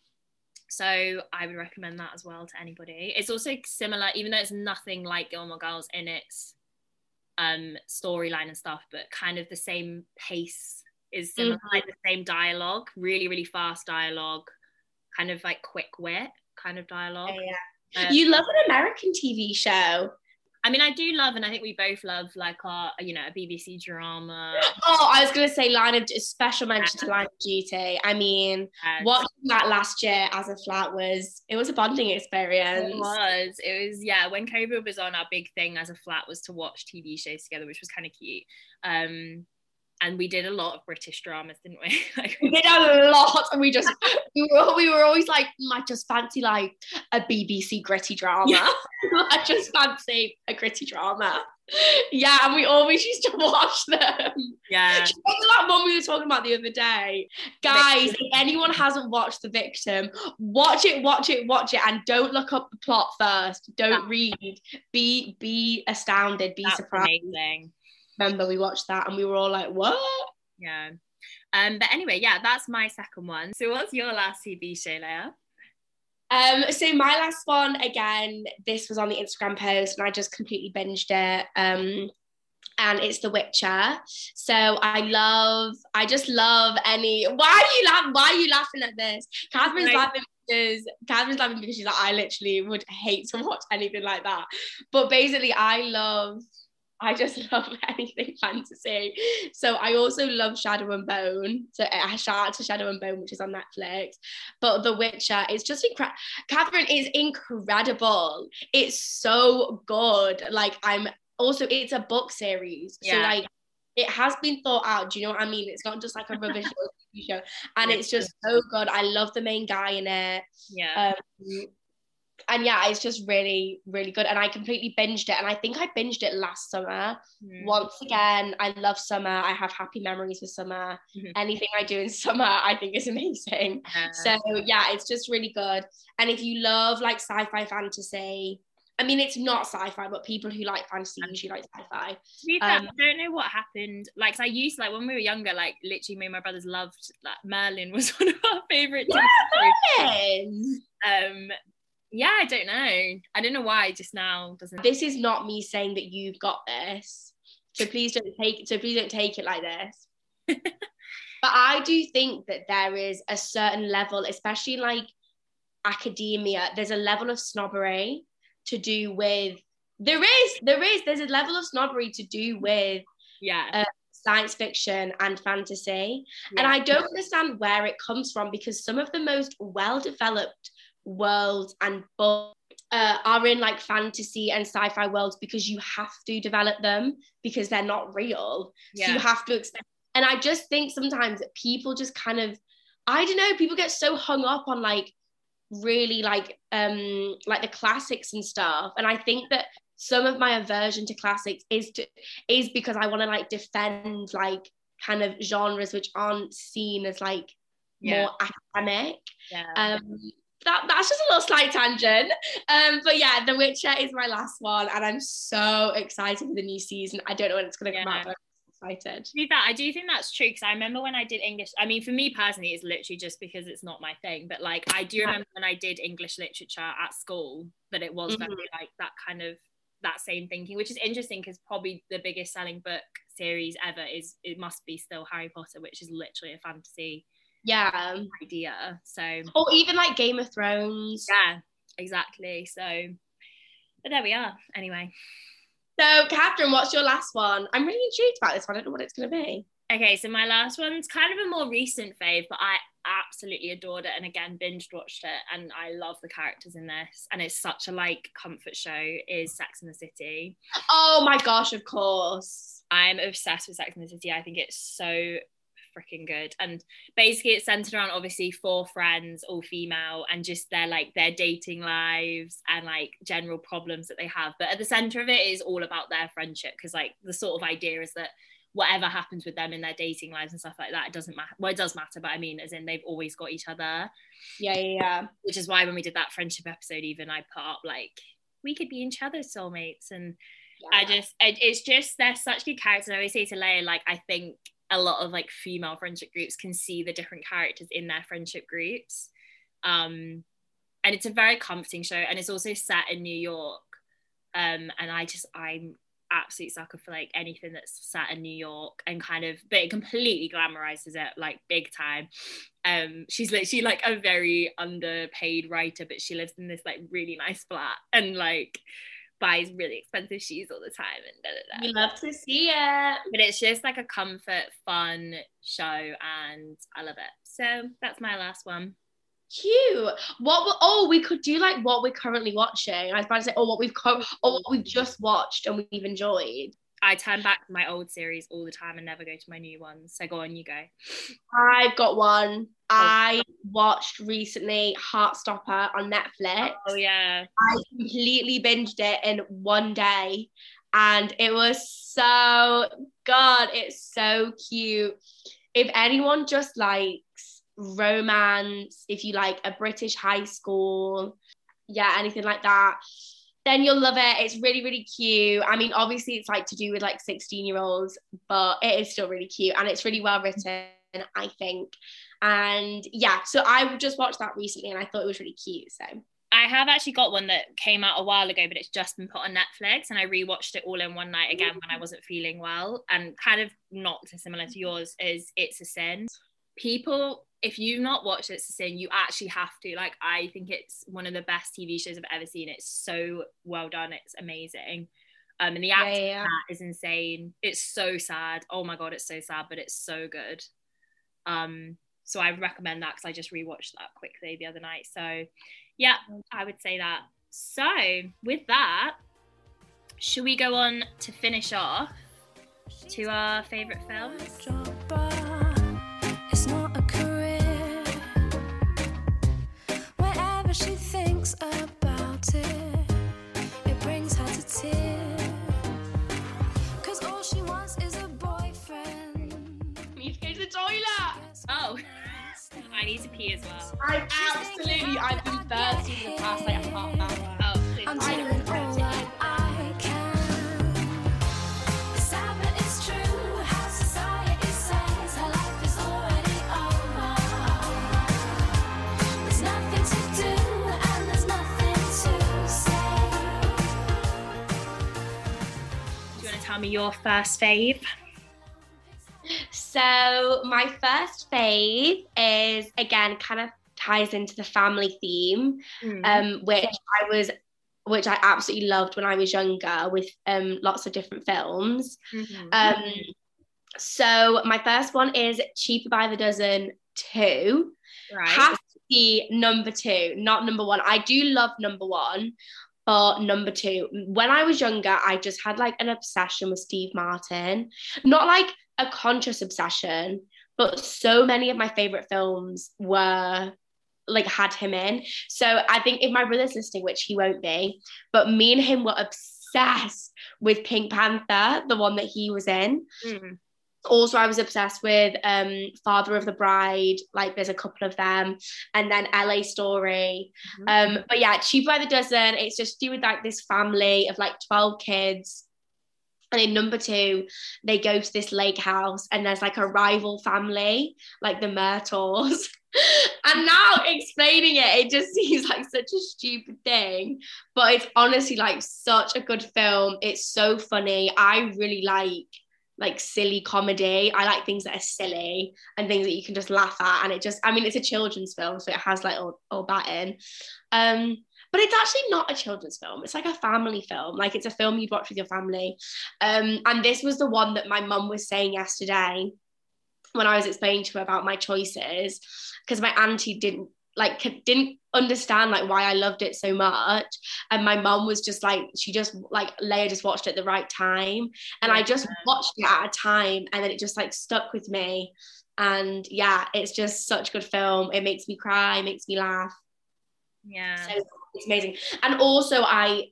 So I would recommend that as well to anybody. It's also similar, even though it's nothing like Gilmore Girls in its um storyline and stuff, but kind of the same pace is similar, Mhm. like the same dialogue, really, really fast dialogue, kind of like quick wit kind of dialogue. Um, You love an American TV show. I mean, I do love, and I think we both love like our, you know, a BBC drama. Oh, I was gonna say line of special mention to Line of Duty. I mean, and- watching that last year as a flat was it was a bonding experience. It was. It was, yeah. When COVID was on, our big thing as a flat was to watch TV shows together, which was kind of cute. Um, and we did a lot of British dramas, didn't we? <laughs> like, We did a lot, and we just we were we were always like, "Mm, I just fancy like a BBC gritty drama. <laughs> I just fancy a gritty drama. Yeah, and we always used to watch them. yeah. Remember that one we were talking about the other day? Guys, if anyone hasn't watched The Victim, watch it, watch it, watch it, and don't look up the plot first. Don't read. Be be astounded, be That's surprised. amazing. Remember, we watched that and we were all like, what? Yeah. Um, but anyway, yeah, that's my second one. So what's your last TV show, Léah? Um, so my last one, again, this was on the Instagram post and I just completely binged it. Um, and it's The Witcher. So I love, I just love any. Why are you laughing? Why are you laughing at this? Katharine's Like- laughing because Katharine's laughing because she's like, I literally would hate to watch anything like that. But basically, I love. I just <laughs> love anything fantasy. So I also love Shadow and Bone. So I shout out to Shadow and Bone, which is on Netflix. But The Witcher is just incredible. Katharine is incredible. It's so good. Like I'm also it's a book series. So Yeah. like it has been thought out. Do you know what I mean? It's not just like a TV show. <laughs> And it's just so good. I love the main guy in it. Yeah. Um, and yeah, it's just really, really good. And I completely binged it. And I think I binged it last summer. Mm. Once again, I love summer. I have happy memories with summer. Mhm. Anything I do in summer, I think is amazing. Yeah. So yeah, it's just really good. And if you love like sci-fi fantasy, I mean, it's not sci-fi, but people who like fantasy usually like sci-fi. To be fair, Um, I don't know what happened. Like, I used to, like when we were younger, like literally me and my brothers loved like Merlin <laughs> was one of our favorite. TV shows. Um, yeah, I don't know. I don't know why just now doesn't. This is not me saying that you've got this. So please don't take so please don't take it like this. <laughs> but I do think that there is a certain level, especially like academia, there's a level of snobbery to do with there is there is there's a level of snobbery to do with Yeah. Uh, science fiction and fantasy. And I don't understand where it comes from because some of the most well developed worlds and books uh, are in like fantasy and sci fi worlds because you have to develop them because they're not real. So you have to expect. And I just think sometimes that people just kind of, I don't know, people get so hung up on like really like um like the classics and stuff. And I think that some of my aversion to classics is to is because I want to like defend like kind of genres which aren't seen as like yeah. more academic. yeah. Um that, that's just a little slight tangent. Um, but yeah, The Witcher is my last one, and I'm so excited for the new season. I don't know when it's gonna come out, but I'm excited. To be fair, I do think that's true because I remember when I did English. I mean, for me personally, it's literally just because it's not my thing. But like, I do Yeah. remember when I did English literature at school that it was very Mhm. like that kind of that same thinking, which is interesting because probably the biggest selling book series ever is it must be still Harry Potter, which is literally a fantasy Yeah. idea. So Or even like Game of Thrones. yeah, exactly. So, but there we are. Anyway. So, Katharine, what's your last one? I'm really intrigued about this one. I don't know what it's going to be. Okay, so my last one's kind of a more recent fave, but I absolutely adored it and again binged watched it and I love the characters in this and it's such a like comfort show is Sex and the City. Oh my gosh, of course. I'm obsessed with Sex and the City. I think it's so freaking good. And basically it's centered around obviously four friends, all female, and just their like their dating lives and like general problems that they have. But at the center of it is all about their friendship because like the sort of idea is that whatever happens with them in their dating lives and stuff like that, it doesn't matter. Well, it does matter, but I mean, as in they've always got each other, Yeah, yeah, yeah. which is why when we did that friendship episode, even I put up like we could be each other's soulmates and I just, it, it's just they're such good characters. I always say to Léah, like, I think a lot of like female friendship groups can see the different characters in their friendship groups. Um, and it's a very comforting show, and it's also set in New York. Um, and I just, I'm absolute sucker for like anything that's set in New York and kind of, but it completely glamorizes it like big time. Um, she's literally like a very underpaid writer, but she lives in this like really nice flat and like buys really expensive shoes all the time and da, da, da. We love to see it. But it's just like a comfort, fun show, and I love it. So that's my last one. Cute. What? we oh, we could do like what we're currently watching. I was about to say, oh, what we've co- or what we've just watched and we've enjoyed. I turn back to my old series all the time and never go to my new ones. So go on, you go. I've got one. Oh. I watched recently Heartstopper on Netflix. Oh yeah, I completely binged it in one day and it was so god it's so cute if anyone just likes romance if you like a british high school yeah anything like that then you'll love it. It's really really cute. I mean obviously it's like to do with like 16 year olds but it is still really cute and it's really well written i think. And yeah so i just watched that recently and i thought it was really cute so. I have actually got one that came out a while ago, but it's just been put on Netflix, and I rewatched it all in one night again when I mm. wasn't feeling well, and kind of not dissimilar to yours is It's a Sin. People, if you've not watched It's a Sin, you actually have to. Like, I think it's one of the best TV shows I've ever seen. It's so well done. It's amazing. Um, and the yeah, acting yeah, yeah. in that is insane. It's so sad. Oh my god, it's so sad, but it's so good. Um, so I recommend that because I just rewatched that quickly the other night. So yeah, I would say that. So with that, should we go on to finish off to our favorite films? Oh, <laughs> I need to pee as well. I absolutely, I've been thirsty for the past like half hour. Oh, please. I'm I doing all that I can. It's sad, but it's true. How society says her life is already over. There's nothing to do, and there's nothing to say. Do you want to tell me your first fave? So my first fave is again kind of ties into the family theme, Mm. um, which I was, which I absolutely loved when I was younger, with um, lots of different films. Mhm. Um, so my first one is Cheaper by the Dozen Two. right. Has to be number two, not number one. I do love number one, but number two. When I was younger, I just had like an obsession with Steve Martin. Not like a conscious obsession, but so many of my favorite films were like had him in. So I think if my brother's listening, which he won't be, but me and him were obsessed with Pink Panther, the one that he was in Mm. also I was obsessed with um Father of the Bride, like there's a couple of them, and then LA Story. Mhm. Um, but yeah, Cheap by the Dozen, it's just do with like this family of like 12 kids. And in number two, they go to this lake house and there's like a rival family, like the Murtaughs. <laughs> and now explaining it, it just <laughs> seems like such a stupid thing. But it's honestly like such a good film. It's so funny. I really like like silly comedy. I like things that are silly and things that you can just laugh at. And it just, I mean, it's a children's film, so it has like all, all that in. Um, but it's actually not a children's film. It's like a family film. Like it's a film you'd watch with your family. Um, and this was the one that my mum was saying yesterday when I was explaining to her about my choices, because my auntie didn't like didn't understand like why I loved it so much. And my mum was just like, she just like Léah just watched it at the right time. And I just watched it at a time and then it just like stuck with me. And yeah, it's just such a good film. It makes me cry, it makes me laugh. yeah. So it's amazing. And also, I,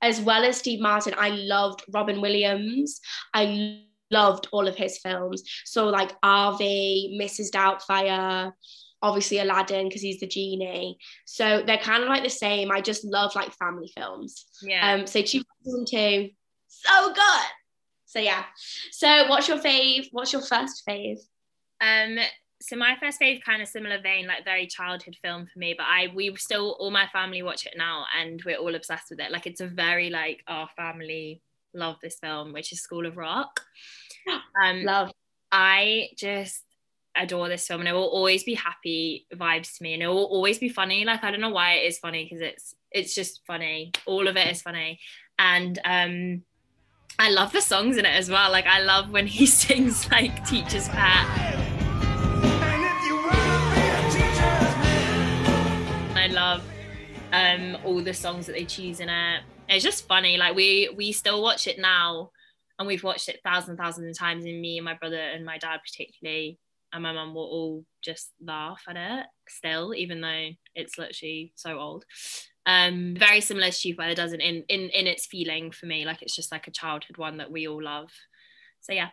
as well as Steve Martin, I loved Robin Williams. I loved all of his films. So like RV, Mrs. Doubtfire, obviously Aladdin because he's the genie. So they're kind of like the same. I just love like family films. yeah. Um, so 2002, so good. So yeah. So what's your fave? What's your first fave? Um, so my first fave kind of similar vein, like very childhood film for me, but I we still all my family watch it now and we're all obsessed with it. Like it's a very like our family love this film, which is School of Rock. <gasps> Um Love. I just adore this film and it will always be happy vibes to me and it will always be funny. Like I don't know why it is funny because it's it's just funny. All of it is funny. And um I love the songs in it as well. Like I love when he <laughs> sings like Teacher's Pet. I love um all the songs that they choose in it. It's just funny. Like we we still watch it now and we've watched it thousands thousands of times and me and my brother and my dad particularly and my mum will all just laugh at it still, even though it's literally so old. Um very similar to Chief by the Dozen in in in its feeling for me. Like it's just like a childhood one that we all love. So yeah.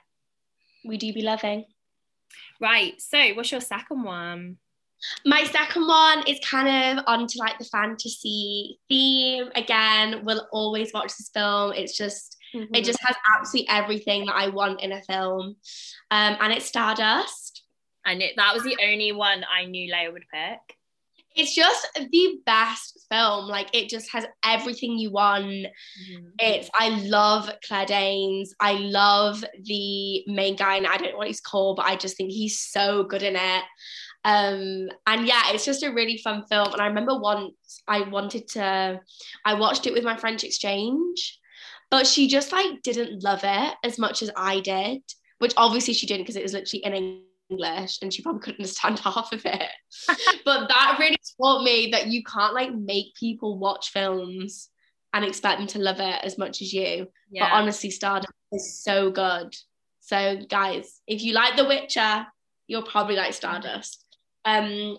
We do be loving. Right. So what's your second one? My second one is kind of onto like the fantasy theme. Again, we'll always watch this film. It's just it just has absolutely everything that I want in a film. Um, and it's Stardust. and it, that was the only one I knew Léah would pick. It's just the best film. Like it just has everything you want. It's I love Claire Danes. I love the main guy, and I don't know what he's called, but I just think he's so good in it. Um, and yeah, it's just a really fun film. And I remember once I wanted to, I watched it with my French exchange, but she just like didn't love it as much as I did, which obviously she didn't because it was literally in English and she probably couldn't understand <laughs> half of it. <laughs> but that really taught me that you can't like make people watch films and expect them to love it as much as you. Yeah. But honestly, Stardust is so good. So, guys, if you like The Witcher, you'll probably like Stardust. Um,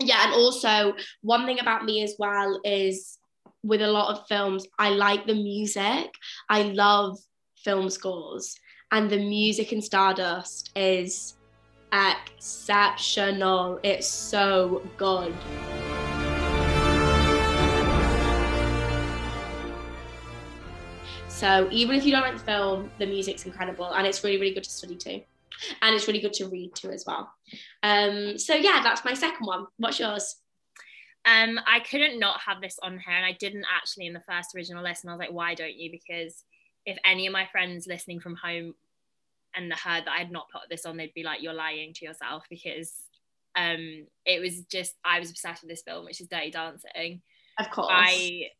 yeah, and also one thing about me as well is with a lot of films, I like the music. I love film scores, and the music in Stardust is exceptional. It's so good. So even if you don't like the film, the music's incredible and it's really, really good to study too. And it's really good to read too as well. Um, so yeah, that's my second one. What's yours? Um, I couldn't not have this on here, and I didn't actually in the first original list. And I was like, why don't you? Because if any of my friends listening from home and heard that I had not put this on, they'd be like, you're lying to yourself because um, it was just I was obsessed with this film, which is Dirty Dancing. Of course. I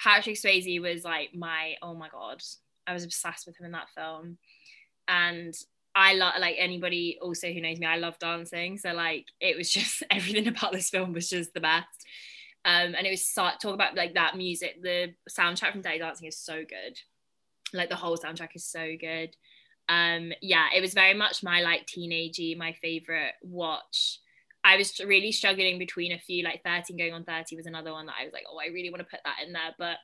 Patrick Swayze was like my oh my god, I was obsessed with him in that film, and I love like anybody also who knows me, I love dancing, so like it was <laughs> just everything about this film was just the best. Um, and it was so, talk about like that music. The soundtrack from Dirty Dancing is so good. Like the whole soundtrack is so good. Um, yeah, it was very much my like teenagey, my favorite watch. I was really struggling between a few, like 13 going on 30 was another one that I was like, oh, I really want to put that in there. But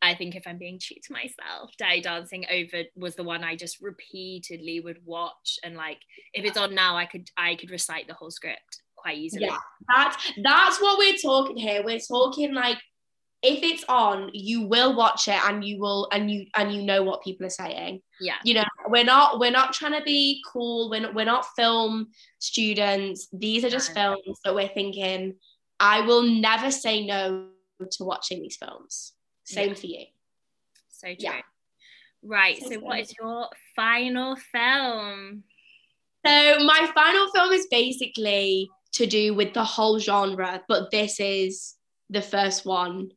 I think if I'm being true to myself, Dirty Dancing over was the one I just repeatedly would watch. And like if it's on now, I could I could recite the whole script quite easily. Yeah, that's that's what we're talking here. We're talking like if it's on, you will watch it and you will and you and you know what people are saying. Yeah. You know, we're not we're not trying to be cool. We're not, we're not film students. These are just films that we're thinking. I will never say no to watching these films. Same Yeah. for you. So true. Yeah. Right. So So what is your final film? So my final film is basically to do with the whole genre, but this is the first one.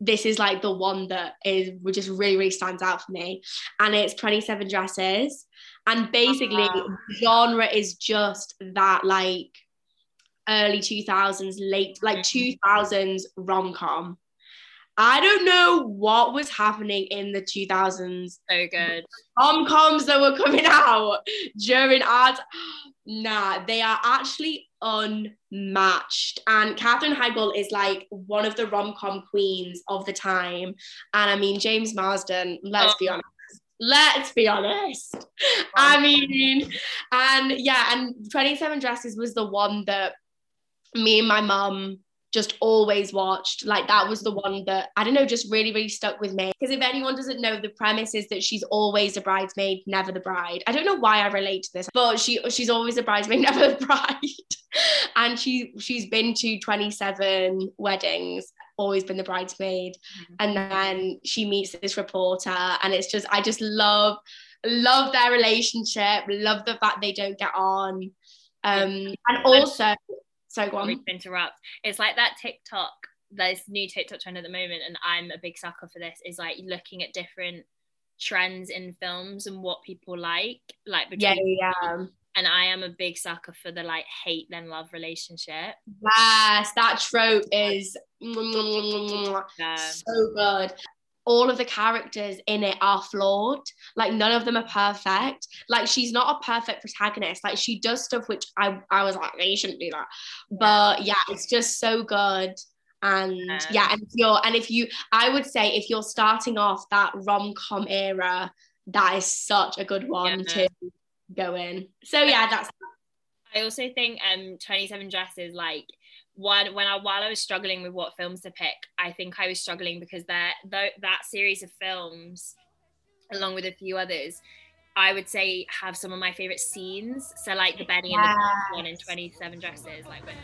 This is like the one that is just really, really stands out for me. And it's 27 Dresses. And basically, Ah. genre is just that like early 2000s, late, like Mhm. 2000s rom com. I don't know what was happening in the 2000s So good. rom coms that were coming <laughs> out during our t- <gasps> nah they are actually unmatched. And Katherine Heigl is like one of the rom-com queens of the time. And I mean James Marsden let's be Oh. honest. Let's be honest. I mean and yeah and 27 Dresses was the one that me and my mum just always watched. Like that was the one that I don't know, just really, really stuck with me. Because if anyone doesn't know, the premise is that she's always a bridesmaid, never the bride. I don't know why I relate to this, but she she's always a bridesmaid, <laughs> never the bride. <laughs> and she she's been to 27 weddings, always been the bridesmaid. And then she meets this reporter, and it's just I just love love their relationship, love the fact they don't get on. Um, and also, so go on. interrupt. It's like that TikTok, there's new TikTok trend at the moment, and I'm a big sucker for this, is like looking at different trends in films and what people like. Like Yeah, between yeah. and I am a big sucker for the like hate then love relationship. Yes, that trope is Yeah. so good. All of the characters in it are flawed. Like none of them are perfect. Like she's not a perfect protagonist. Like she does stuff which I I was like, you shouldn't do that. But yeah, it's just so good. And Yeah. yeah, and if you're and if you I would say if you're starting off that rom-com era, that is such a good one Yeah. to go in. So yeah, that's I also think um 27 dresses like one when I while I was struggling with what films to pick, I think I was struggling because that that that series of films, along with a few others, I would say have some of my favorite scenes. So like the Benny and the one in 27 dresses, like when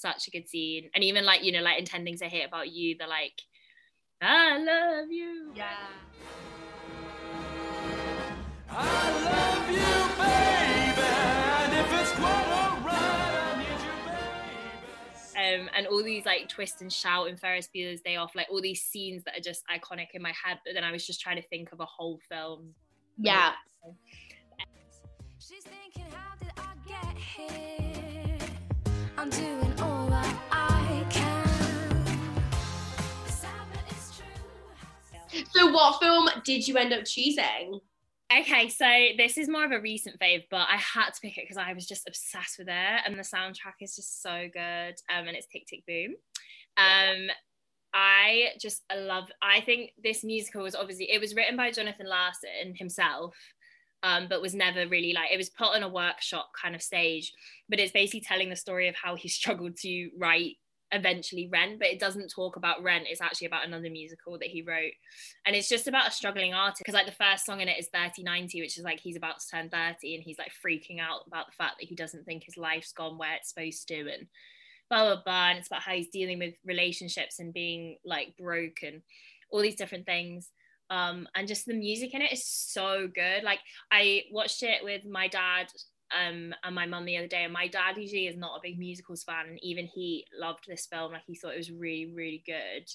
such a good scene. And even like, you know, like in 10 Things I hate about you, they're like, I love you. yeah. I love you, baby, and if it's quite alright, I need you, baby. um, and all these like twist and shout in Ferris Bueller's Day Off, like all these scenes that are just iconic in my head. But then I was just trying to think of a whole film. Yeah. She's thinking, how did I get here? So what film did you end up choosing? Okay, so this is more of a recent fave, but I had to pick it because I was just obsessed with it, and the soundtrack is just so good. Um, and it's Tick Tick Boom. Um, I just love. I think this musical was obviously it was written by Jonathan Larson himself, um, but was never really like it was put on a workshop kind of stage. But it's basically telling the story of how he <laughs> struggled to write eventually Rent, but it doesn't talk about Rent. It's actually about another musical that he wrote, and it's just about a struggling artist. Because like the first song in it is 3090, which is like he's about to turn 30, and he's like freaking out about the fact that he doesn't think his life's gone where it's supposed to, and blah blah blah and it's about how he's dealing with relationships and being like broke and all these different things um and just the music in it is so good. Like i watched it with my dad um and my mum the other day and my dad usually is not a big musicals fan and even he loved this film. Like he thought it was really really good.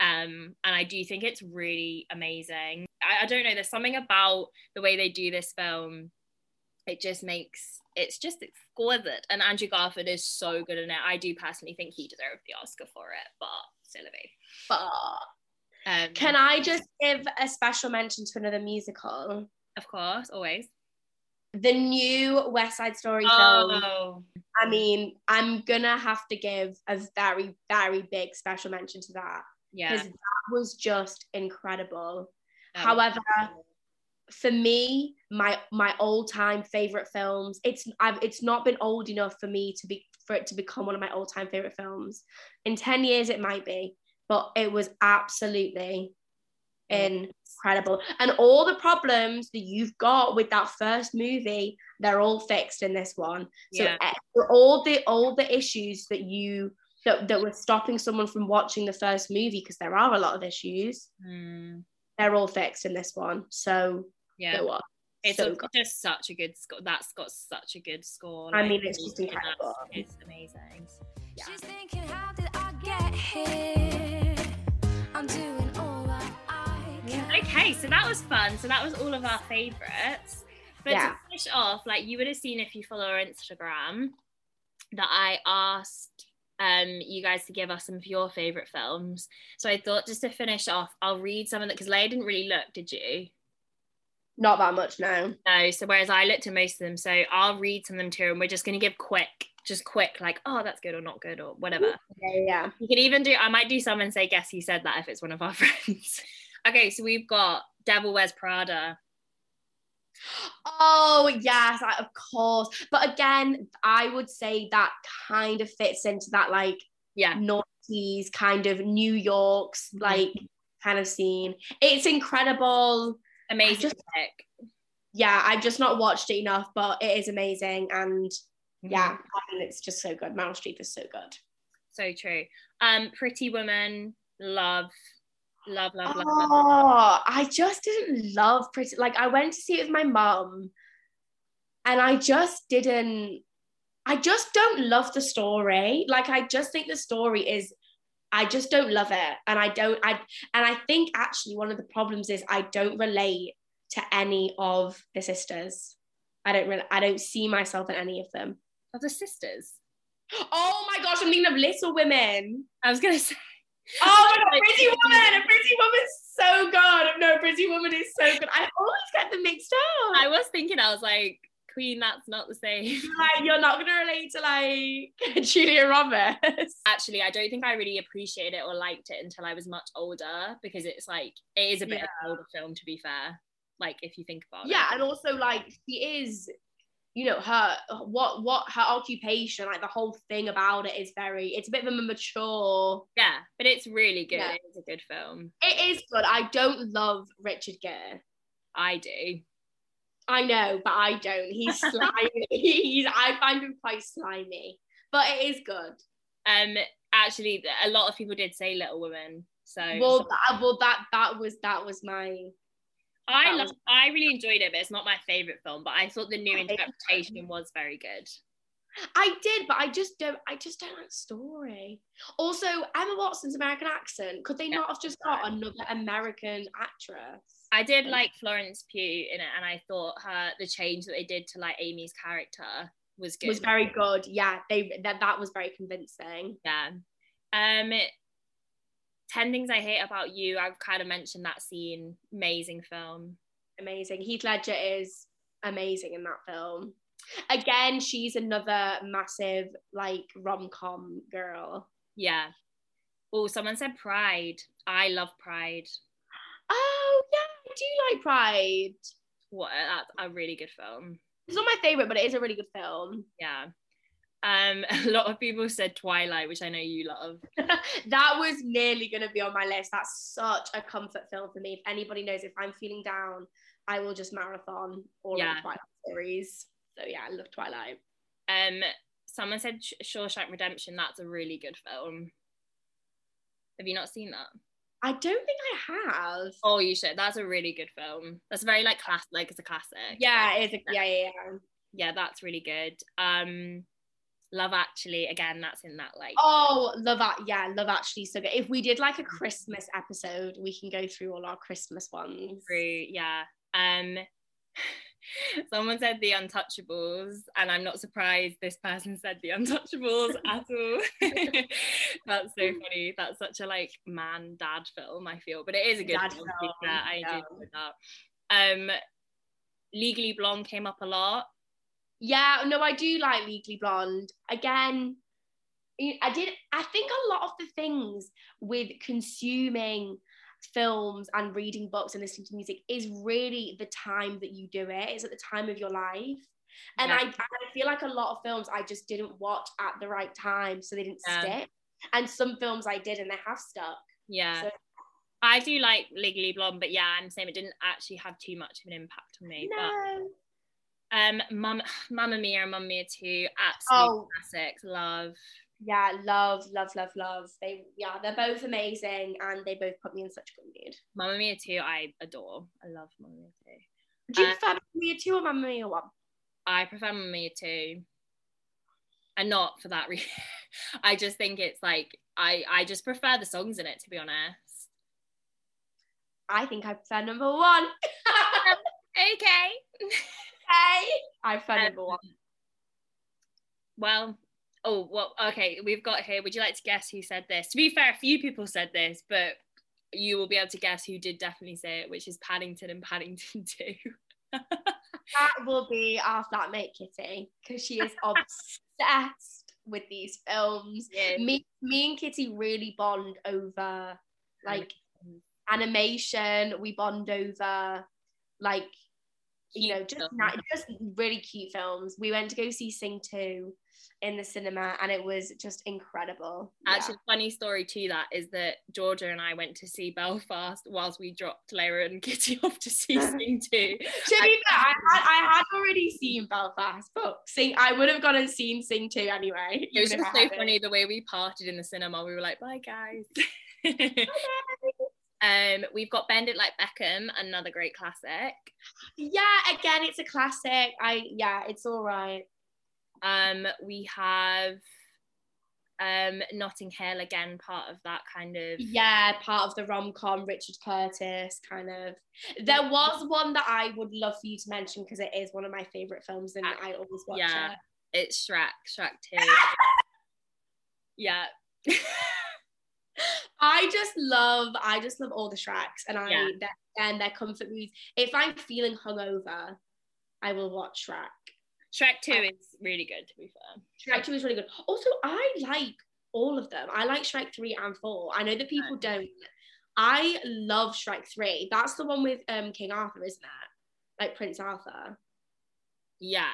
Um and i do think it's really amazing. I, I don't know there's something about the way they do this film. It just makes it's just exquisite. And andrew garfield is so good in it. I do personally think he deserved the oscar for it but Sylvie. But um can I just give a special mention to another musical? of course always The new West Side Story film. oh I mean, I'm gonna have to give a very, very big special mention to that yeah because that was just incredible. Um, However, for me, my my all time favorite films, it's I've it's not been old enough for me to be for it to become one of my all time favorite films. In ten years, it might be, but it was absolutely incredible. And all the problems that you've got with that first movie, they're all fixed in this one. So Yeah. eh, for all the all the issues that you that, that were stopping someone from watching the first movie, because there are a lot of issues, Hmm, they're all fixed in this one. So yeah go on. it's so good. just such a good score that's got such a good score I mean, it's just incredible. it's amazing Yeah. She's thinking, how did I get here? I'm doing all that I can. Okay, so that was fun. So that was all of our favorites. But Yeah. to finish off, like you would have seen if you follow our Instagram, that I asked um you guys to give us some of your favorite films. So I thought just to finish off, I'll read some of that because Léah didn't really look, did you? Not that much no. No. So whereas I looked at most of them, so I'll read some of them too, and we're just gonna give quick, just quick, like oh that's good or not good or whatever. Yeah, yeah. You could even do, I might do some and say, guess who said that if it's one of our <laughs> friends. okay, so we've got Devil Wears Prada. Oh yes, of course. But again, I would say that kind of fits into that like Yeah. noughties kind of New York's mm-hmm. like kind of scene. It's incredible. Amazing just- pick. Yeah, I've just not watched it enough, but it is amazing. And yeah, Mhm. I mean, it's just so good. Meryl Streep is so good. So true. Um, Pretty Woman, love, love, love, love. love. Oh, I just didn't love Pretty. Like, I went to see it with my mum, and I just didn't. I just don't love the story. Like, I just think the story is. I just don't love it, and I don't. I and I think actually one of the problems is I don't relate to any of the sisters. I don't really. I don't see myself in any of them. Of the sisters. Oh my gosh, I'm thinking of Little Women. I was gonna <laughs> say. Oh my god, Pretty <laughs> Woman! A Pretty Woman's so good. No, Pretty Woman is so good. I always get them mixed up. I was thinking, I was like, Queen, that's not the same. <laughs> like you're not gonna relate to like Julia Roberts. Actually, I don't think I really appreciated it or liked it until I was much older because it's like it is a bit of an older film to be fair. Like if you think about Yeah, it. Yeah, and also like she is, you know, her what what her occupation, like the whole thing about it is very. It's a bit of a mature. Yeah, but it's really good. Yeah. It is a good film. It is good. I don't love Richard Gere. I do. I know, but I don't. He's <laughs> slimy. He's I find him quite slimy, but it is good. Um, actually, a lot of people did say Little Women. So Well, that, well, that that was that was my I that love, was- I really enjoyed it, but it's not my favorite film. But I thought the new interpretation was very good. I did, but I just don't. I just don't like story. Also, Emma Watson's American accent. Could they Yeah. not have just got another American actress? I did like Florence Pugh in it, and I thought her the change that they did to like Amy's character was good. Was very good. Yeah, they that that was very convincing. yeah. Um, Ten Things I Hate About You. I've kind of mentioned that scene. Amazing film. Amazing. Heath Ledger is amazing in that film. Again, she's another massive like rom com girl. Yeah. Oh, someone said Pride. I love Pride. Oh yeah, I do like Pride. What? Uh, that's a really good film. It's not my favorite, but it is a really good film. Yeah. Um, <laughs> a lot of people said Twilight, which I know you love. <laughs> that was nearly going to be on my list. That's such a comfort film for me. If anybody knows, if I'm feeling down, I will just marathon all Yeah. of the Twilight series. So yeah, I love Twilight. Um, someone said Sh- Shawshank Redemption. That's a really good film. Have you not seen that? I don't think I have. Oh, you should. That's a really good film. That's very like class, like it's a classic. Yeah, it's a, yeah, yeah, yeah. yeah, that's really good. Um, Love Actually, again, that's in that like. Oh, love that. Yeah, love actually so good. If we did like a Christmas episode, we can go through all our Christmas ones. through yeah um <laughs> someone said the untouchables and i'm not surprised this person said the untouchables <laughs> at all <laughs> that's so funny that's such a like man dad film i feel but it is a good Dad film, film, fair. i yeah. do that um legally blonde came up a lot Yeah, no, I do like Legally Blonde. Again, I did. I think a lot of the things with consuming films and reading books and listening to music is really the time that you do it. It's at the time of your life. And Yeah. I, I feel like a lot of films I just didn't watch at the right time, so they didn't Yeah. stick. And some films I did and they have stuck. yeah So- i do like legally blonde but yeah i'm saying it didn't actually have too much of an impact on me but No. Um, Mum, <sighs> Mamma Mia and Mamma Mia 2, absolute Oh. classics, love. Yeah, love, love, love, love. They yeah, they're both amazing and they both put me in such good mood. Mamma Mia 2, I adore. I love Mamma Mia 2. Do you Uh, prefer Mamma Mia 2 or Mamma Mia 1? I prefer Mamma Mia 2. And not for that reason. <laughs> I just think it's like, I, I just prefer the songs in it, to be honest. I think I prefer number one. <laughs> Okay. <laughs> I prefer Um, number one. Well, oh, well, okay, we've got here. Would you like to guess who said this? To be fair, a few people said this, but you will be able to guess who did definitely say it, which is Paddington and Paddington <laughs> 2. That will be our flatmate Kitty because she is obsessed with these films. Yeah. Me, me and Kitty really bond over like animation. We bond over like you know just just really cute films. We went to go see Sing Two in the cinema, and it was just incredible. Yeah. Actually, funny story to that is that Georgia and I went to see Belfast whilst we dropped Lara and <laughs> Kitty off to see uh-huh. Sing 2. To be fair, I had, I had already seen Belfast, but Sing I would have gone and seen Sing Two anyway. It was just so funny the way we parted in the cinema. We were like, bye guys. <laughs> <laughs> um, we've got Bend It Like Beckham, another great classic. Yeah, again, it's a classic. I yeah, it's all right. Um, we have um Notting Hill again, part of that kind of Yeah, part of the rom com, Richard Curtis kind of. There was one that I would love for you to mention because it is one of my favorite films and I always watch yeah. it. it's Shrek, Shrek 2. <laughs> yeah. <laughs> I just love, I just love all the Shreks and I Yeah. and their comfort movies. If I'm feeling hungover, I will watch Shrek. Shrek 2 is really good to be fair. Shrek 2 is really good. Also, I like all of them. I like Shrek 3 and 4. I know that people don't. I love Shrek 3. That's the one with um King Arthur, isn't it? Like Prince Arthur. Yeah.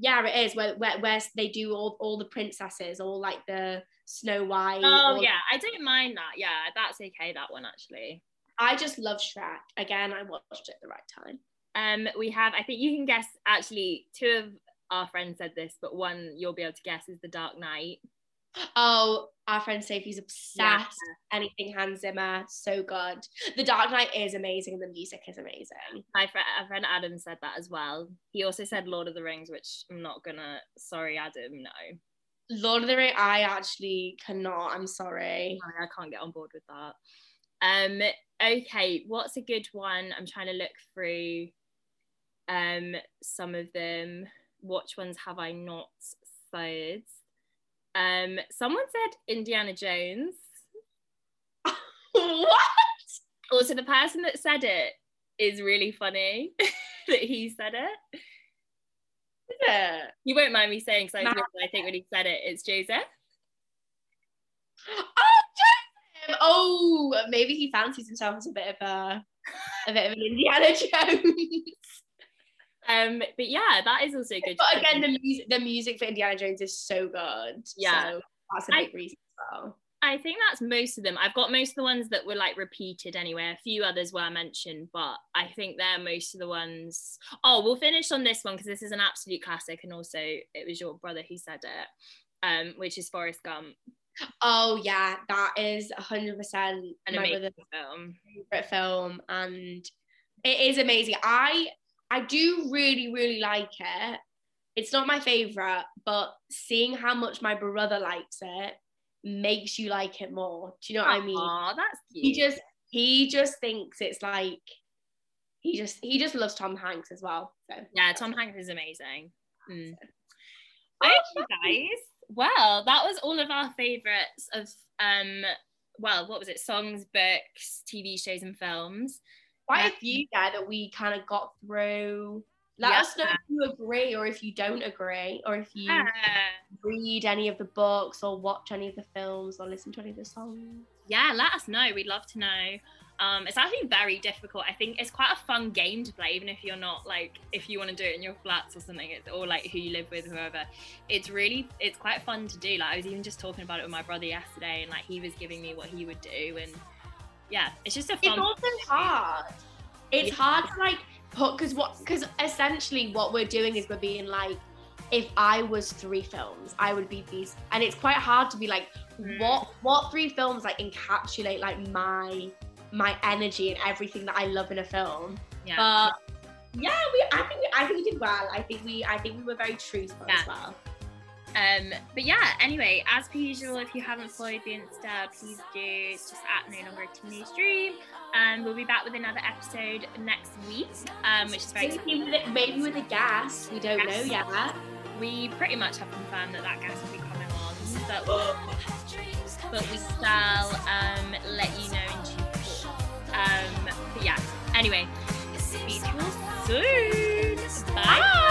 Yeah, it is. Where, where, where they do all, all the princesses, all like the Snow White. Oh yeah, I don't mind that. Yeah, that's okay. That one actually. I just love Shrek. Again, I watched it the right time. Um, we have. I think you can guess. Actually, two of our friends said this, but one you'll be able to guess is the Dark Knight. Oh, our friend Sophie's obsessed. Yeah. Anything Hans Zimmer, so good. The Dark Knight is amazing. and The music is amazing. My friend, our friend Adam said that as well. He also said Lord of the Rings, which I'm not gonna. Sorry, Adam. No, Lord of the Rings, I actually cannot. I'm sorry. I can't get on board with that. Um. Okay, what's a good one? I'm trying to look through. Um, some of them. Which ones have I not said? Um, someone said Indiana Jones. <laughs> what? Also, the person that said it is really funny <laughs> that he said it. Is it? You won't mind me saying because I, I think when he said it, it's Joseph. Oh, Joseph! Oh, maybe he fancies himself as a bit of a, a bit of an Indiana <laughs> Jones. Um, but yeah, that is also good. but again, the music, the music for Indiana Jones is so good. Yeah. so that's a I- big reason as well. I think that's most of them. I've got most of the ones that were like repeated anyway. A few others were mentioned, but I think they're most of the ones. Oh, we'll finish on this one because this is an absolute classic, and also it was your brother who said it, um, which is Forrest Gump, Oh yeah, that is hundred percent an my amazing film. favorite film, and it is amazing. I I do really really like it. It's not my favorite, but seeing how much my brother likes it makes you like it more. Do you know what I mean? Aw, that's cute. He just he just thinks it's like he just he just loves Tom Hanks as well. So yeah, Tom Hanks is amazing. Mm. Okay, guys. Well, that was all of our favorites of um. Well, what was it? Songs, books, TV shows, and films. Quite Yeah. a few there that we kind of got through. Let Yeah. us know if you agree or if you don't agree, or if you Yeah. read any of the books or watch any of the films or listen to any of the songs. yeah, let us know. We'd love to know. Um, it's actually very difficult. I think it's quite a fun game to play, even if you're not like if you want to do it in your flats or something, it's, or like who you live with, whoever. It's really it's quite fun to do. Like I was even just talking about it with my brother yesterday, and like he was giving me what he would do, and yeah, it's just a fun. It's also hard. It's hard to like put because what because essentially what we're doing is we're being like, if I was three films, I would be these, and it's quite hard to be like, Mm. what what three films like encapsulate like my my energy and everything that I love in a film. yeah. But yeah, we I think I think we did well. I think we I think we were very truthful as Yeah. well. Um, but yeah, anyway, as per usual, if you haven't followed the Insta, please do. It's just at No Longer a Teenage Dream. And we'll be back with another episode next week, um, which is very maybe with, a, maybe with a gas. We don't gas. know yet. We pretty much have confirmed that that gas will be coming on, but we'll, but we shall um, let you know in due course. Um, but yeah, anyway, speak to you soon. Bye. Bye.